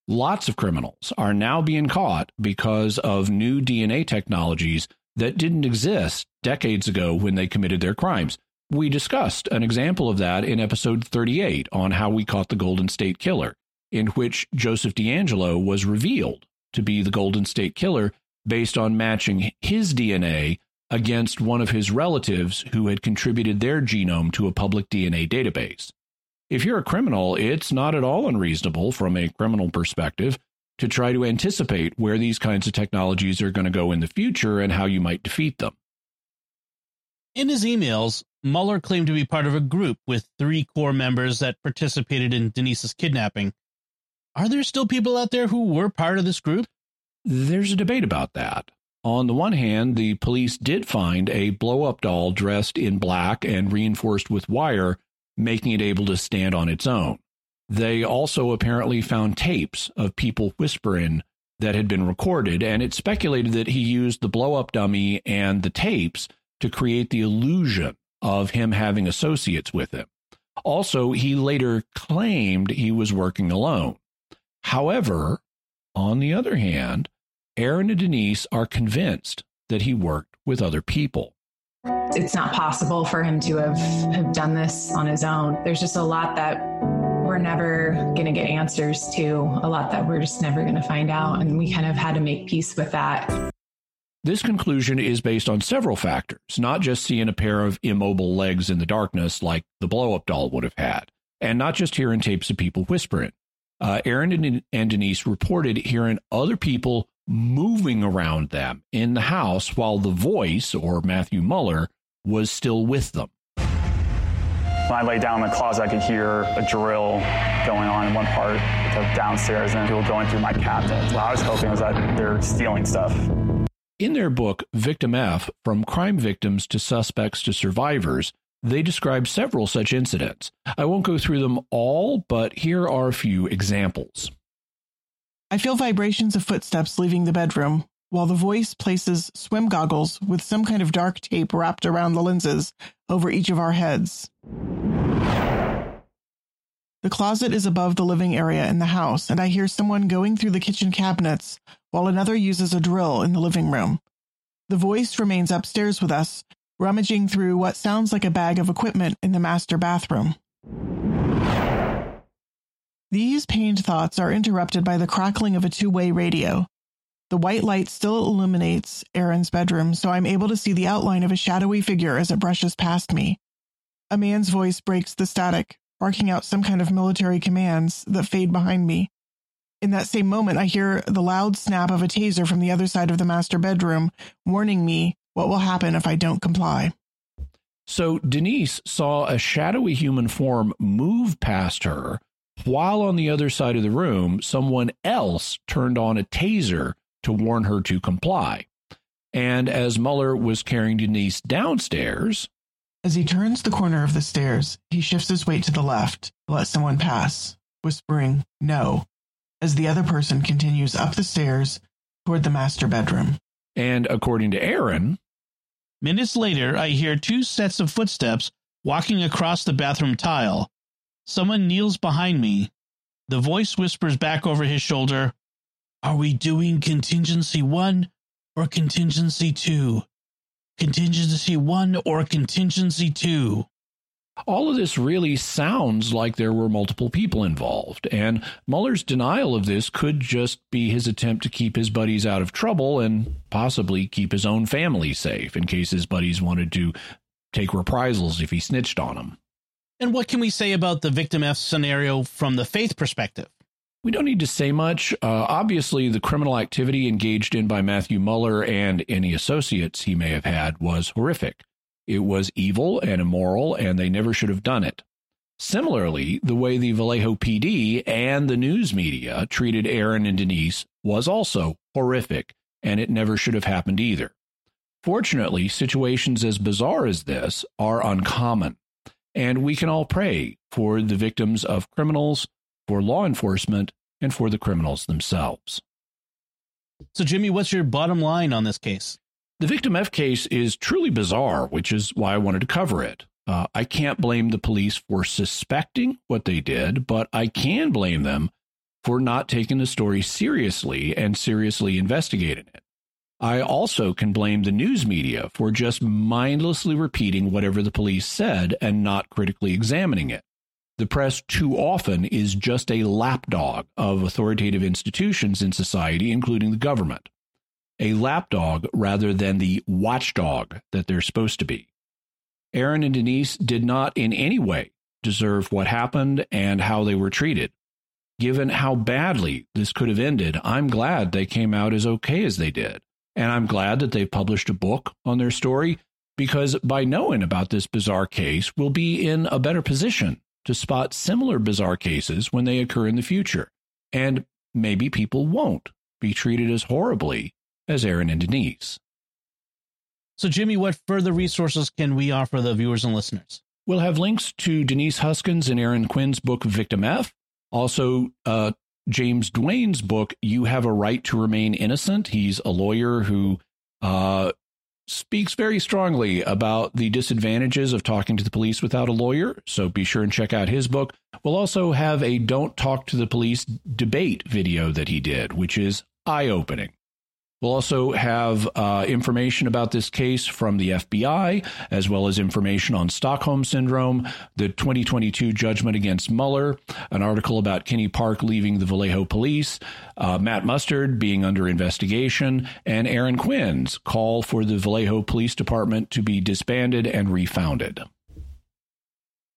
Lots of criminals are now being caught because of new DNA technologies that didn't exist decades ago when they committed their crimes. We discussed an example of that in episode 38 on how we caught the Golden State Killer, in which Joseph DeAngelo was revealed to be the Golden State Killer based on matching his DNA against one of his relatives who had contributed their genome to a public DNA database. If you're a criminal, it's not at all unreasonable from a criminal perspective to try to anticipate where these kinds of technologies are going to go in the future and how you might defeat them. In his emails, Muller claimed to be part of a group with three core members that participated in Denise's kidnapping. Are there still people out there who were part of this group? There's a debate about that. On the one hand, the police did find a blow up doll dressed in black and reinforced with wire, making it able to stand on its own. They also apparently found tapes of people whispering that had been recorded, and it's speculated that he used the blow up dummy and the tapes to create the illusion of him having associates with him. Also, he later claimed he was working alone. However, on the other hand, Aaron and Denise are convinced that he worked with other people. It's not possible for him to have, have done this on his own. There's just a lot that we're never going to get answers to, a lot that we're just never going to find out. And we kind of had to make peace with that. This conclusion is based on several factors, not just seeing a pair of immobile legs in the darkness like the blow up doll would have had, and not just hearing tapes of people whispering. Uh, Aaron and, and Denise reported hearing other people moving around them in the house while the voice, or Matthew Muller, was still with them. When I lay down in the closet, I could hear a drill going on in one part of downstairs and people going through my cabinet. What I was hoping was that they're stealing stuff. In their book, Victim F From Crime Victims to Suspects to Survivors, they describe several such incidents. I won't go through them all, but here are a few examples. I feel vibrations of footsteps leaving the bedroom, while the voice places swim goggles with some kind of dark tape wrapped around the lenses over each of our heads. The closet is above the living area in the house, and I hear someone going through the kitchen cabinets while another uses a drill in the living room. The voice remains upstairs with us, rummaging through what sounds like a bag of equipment in the master bathroom. These pained thoughts are interrupted by the crackling of a two way radio. The white light still illuminates Aaron's bedroom, so I'm able to see the outline of a shadowy figure as it brushes past me. A man's voice breaks the static, barking out some kind of military commands that fade behind me. In that same moment, I hear the loud snap of a taser from the other side of the master bedroom, warning me what will happen if I don't comply. So Denise saw a shadowy human form move past her, while on the other side of the room, someone else turned on a taser to warn her to comply. And as Muller was carrying Denise downstairs, as he turns the corner of the stairs, he shifts his weight to the left to let someone pass, whispering, No, as the other person continues up the stairs toward the master bedroom. And according to Aaron, minutes later, I hear two sets of footsteps walking across the bathroom tile. Someone kneels behind me. The voice whispers back over his shoulder, Are we doing contingency one or contingency two? Contingency one or contingency two? All of this really sounds like there were multiple people involved, and Muller's denial of this could just be his attempt to keep his buddies out of trouble and possibly keep his own family safe in case his buddies wanted to take reprisals if he snitched on them. And what can we say about the victim F scenario from the faith perspective? We don't need to say much. Uh, obviously, the criminal activity engaged in by Matthew Muller and any associates he may have had was horrific. It was evil and immoral, and they never should have done it. Similarly, the way the Vallejo PD and the news media treated Aaron and Denise was also horrific, and it never should have happened either. Fortunately, situations as bizarre as this are uncommon, and we can all pray for the victims of criminals, for law enforcement, and for the criminals themselves. So, Jimmy, what's your bottom line on this case? The Victim F case is truly bizarre, which is why I wanted to cover it. Uh, I can't blame the police for suspecting what they did, but I can blame them for not taking the story seriously and seriously investigating it. I also can blame the news media for just mindlessly repeating whatever the police said and not critically examining it. The press too often is just a lapdog of authoritative institutions in society, including the government. A lapdog rather than the watchdog that they're supposed to be. Aaron and Denise did not in any way deserve what happened and how they were treated. Given how badly this could have ended, I'm glad they came out as okay as they did. And I'm glad that they've published a book on their story because by knowing about this bizarre case, we'll be in a better position to spot similar bizarre cases when they occur in the future. And maybe people won't be treated as horribly as Aaron and Denise. So, Jimmy, what further resources can we offer the viewers and listeners? We'll have links to Denise Huskins and Aaron Quinn's book, Victim F. Also, uh, James Duane's book, You Have a Right to Remain Innocent. He's a lawyer who uh, speaks very strongly about the disadvantages of talking to the police without a lawyer. So be sure and check out his book. We'll also have a Don't Talk to the Police debate video that he did, which is eye opening. We'll also have uh, information about this case from the FBI, as well as information on Stockholm Syndrome, the 2022 judgment against Muller, an article about Kenny Park leaving the Vallejo police, uh, Matt Mustard being under investigation, and Aaron Quinn's call for the Vallejo Police Department to be disbanded and refounded.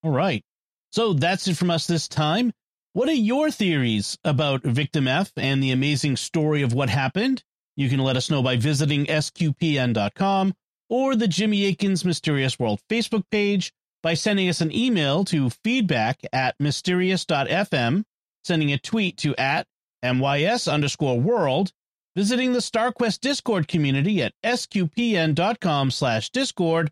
All right. So that's it from us this time. What are your theories about Victim F and the amazing story of what happened? You can let us know by visiting sqpn.com or the Jimmy Akin's Mysterious World Facebook page by sending us an email to feedback at mysterious.fm, sending a tweet to at mys underscore world, visiting the StarQuest Discord community at sqpn.com slash discord,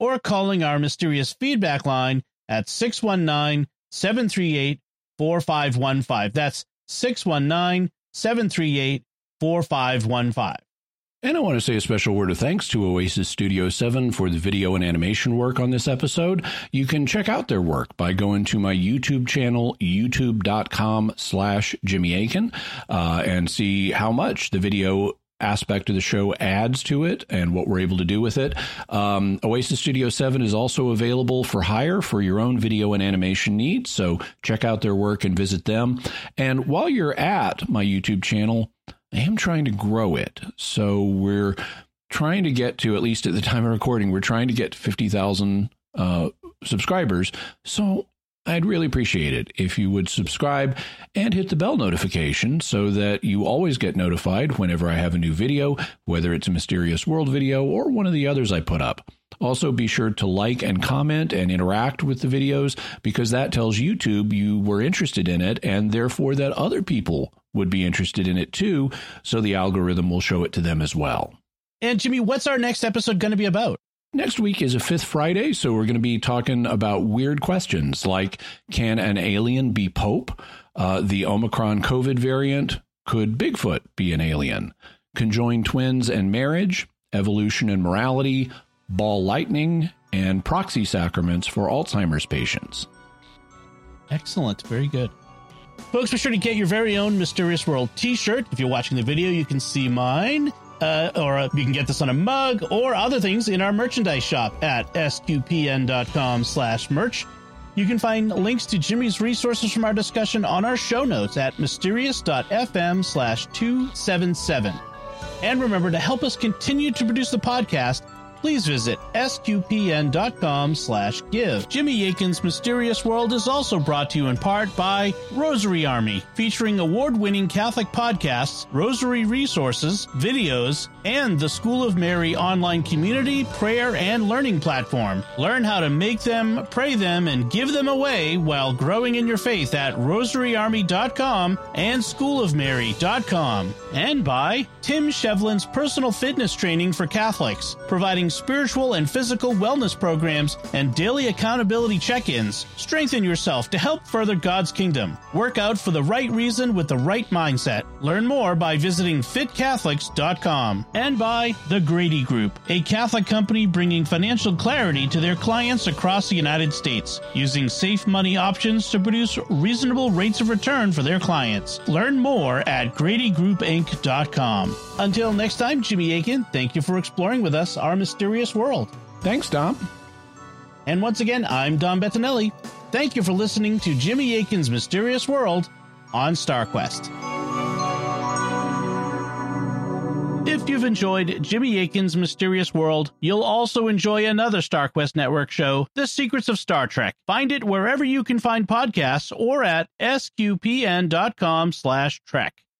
or calling our mysterious feedback line at 619 738 4515. That's 619 738 4515. And I want to say a special word of thanks to Oasis Studio 7 for the video and animation work on this episode. You can check out their work by going to my YouTube channel, youtube.com slash Jimmy Akin, uh, and see how much the video aspect of the show adds to it and what we're able to do with it. Um, Oasis Studio 7 is also available for hire for your own video and animation needs. So check out their work and visit them. And while you're at my YouTube channel, I am trying to grow it. So we're trying to get to, at least at the time of recording, we're trying to get 50,000 uh, subscribers. So I'd really appreciate it if you would subscribe and hit the bell notification so that you always get notified whenever I have a new video, whether it's a Mysterious World video or one of the others I put up. Also, be sure to like and comment and interact with the videos because that tells YouTube you were interested in it and therefore that other people would be interested in it too. So the algorithm will show it to them as well. And Jimmy, what's our next episode going to be about? Next week is a fifth Friday, so we're going to be talking about weird questions like can an alien be Pope? Uh, the Omicron COVID variant? Could Bigfoot be an alien? Conjoined twins and marriage? Evolution and morality? Ball lightning? And proxy sacraments for Alzheimer's patients. Excellent. Very good. Folks, be sure to get your very own Mysterious World t shirt. If you're watching the video, you can see mine. Uh, or uh, you can get this on a mug or other things in our merchandise shop at sqpn.com slash merch. You can find links to Jimmy's resources from our discussion on our show notes at mysterious.fm slash 277. And remember to help us continue to produce the podcast, please visit sqpn.com slash give. Jimmy Akin's Mysterious World is also brought to you in part by Rosary Army, featuring award-winning Catholic podcasts, rosary resources, videos, and the School of Mary online community, prayer, and learning platform. Learn how to make them, pray them, and give them away while growing in your faith at rosaryarmy.com and schoolofmary.com. And by Tim Shevlin's personal fitness training for Catholics, providing spiritual and physical wellness programs and daily accountability check ins. Strengthen yourself to help further God's kingdom. Work out for the right reason with the right mindset. Learn more by visiting fitcatholics.com. And by The Grady Group, a Catholic company bringing financial clarity to their clients across the United States, using safe money options to produce reasonable rates of return for their clients. Learn more at GradyGroupInc.com. Until next time, Jimmy Akin, thank you for exploring with us our mysterious world. Thanks, Dom. And once again, I'm Dom Bettinelli. Thank you for listening to Jimmy Akin's Mysterious World on StarQuest. If you've enjoyed Jimmy Akin's Mysterious World, you'll also enjoy another StarQuest Network show, The Secrets of Star Trek. Find it wherever you can find podcasts or at sqpn.com slash trek.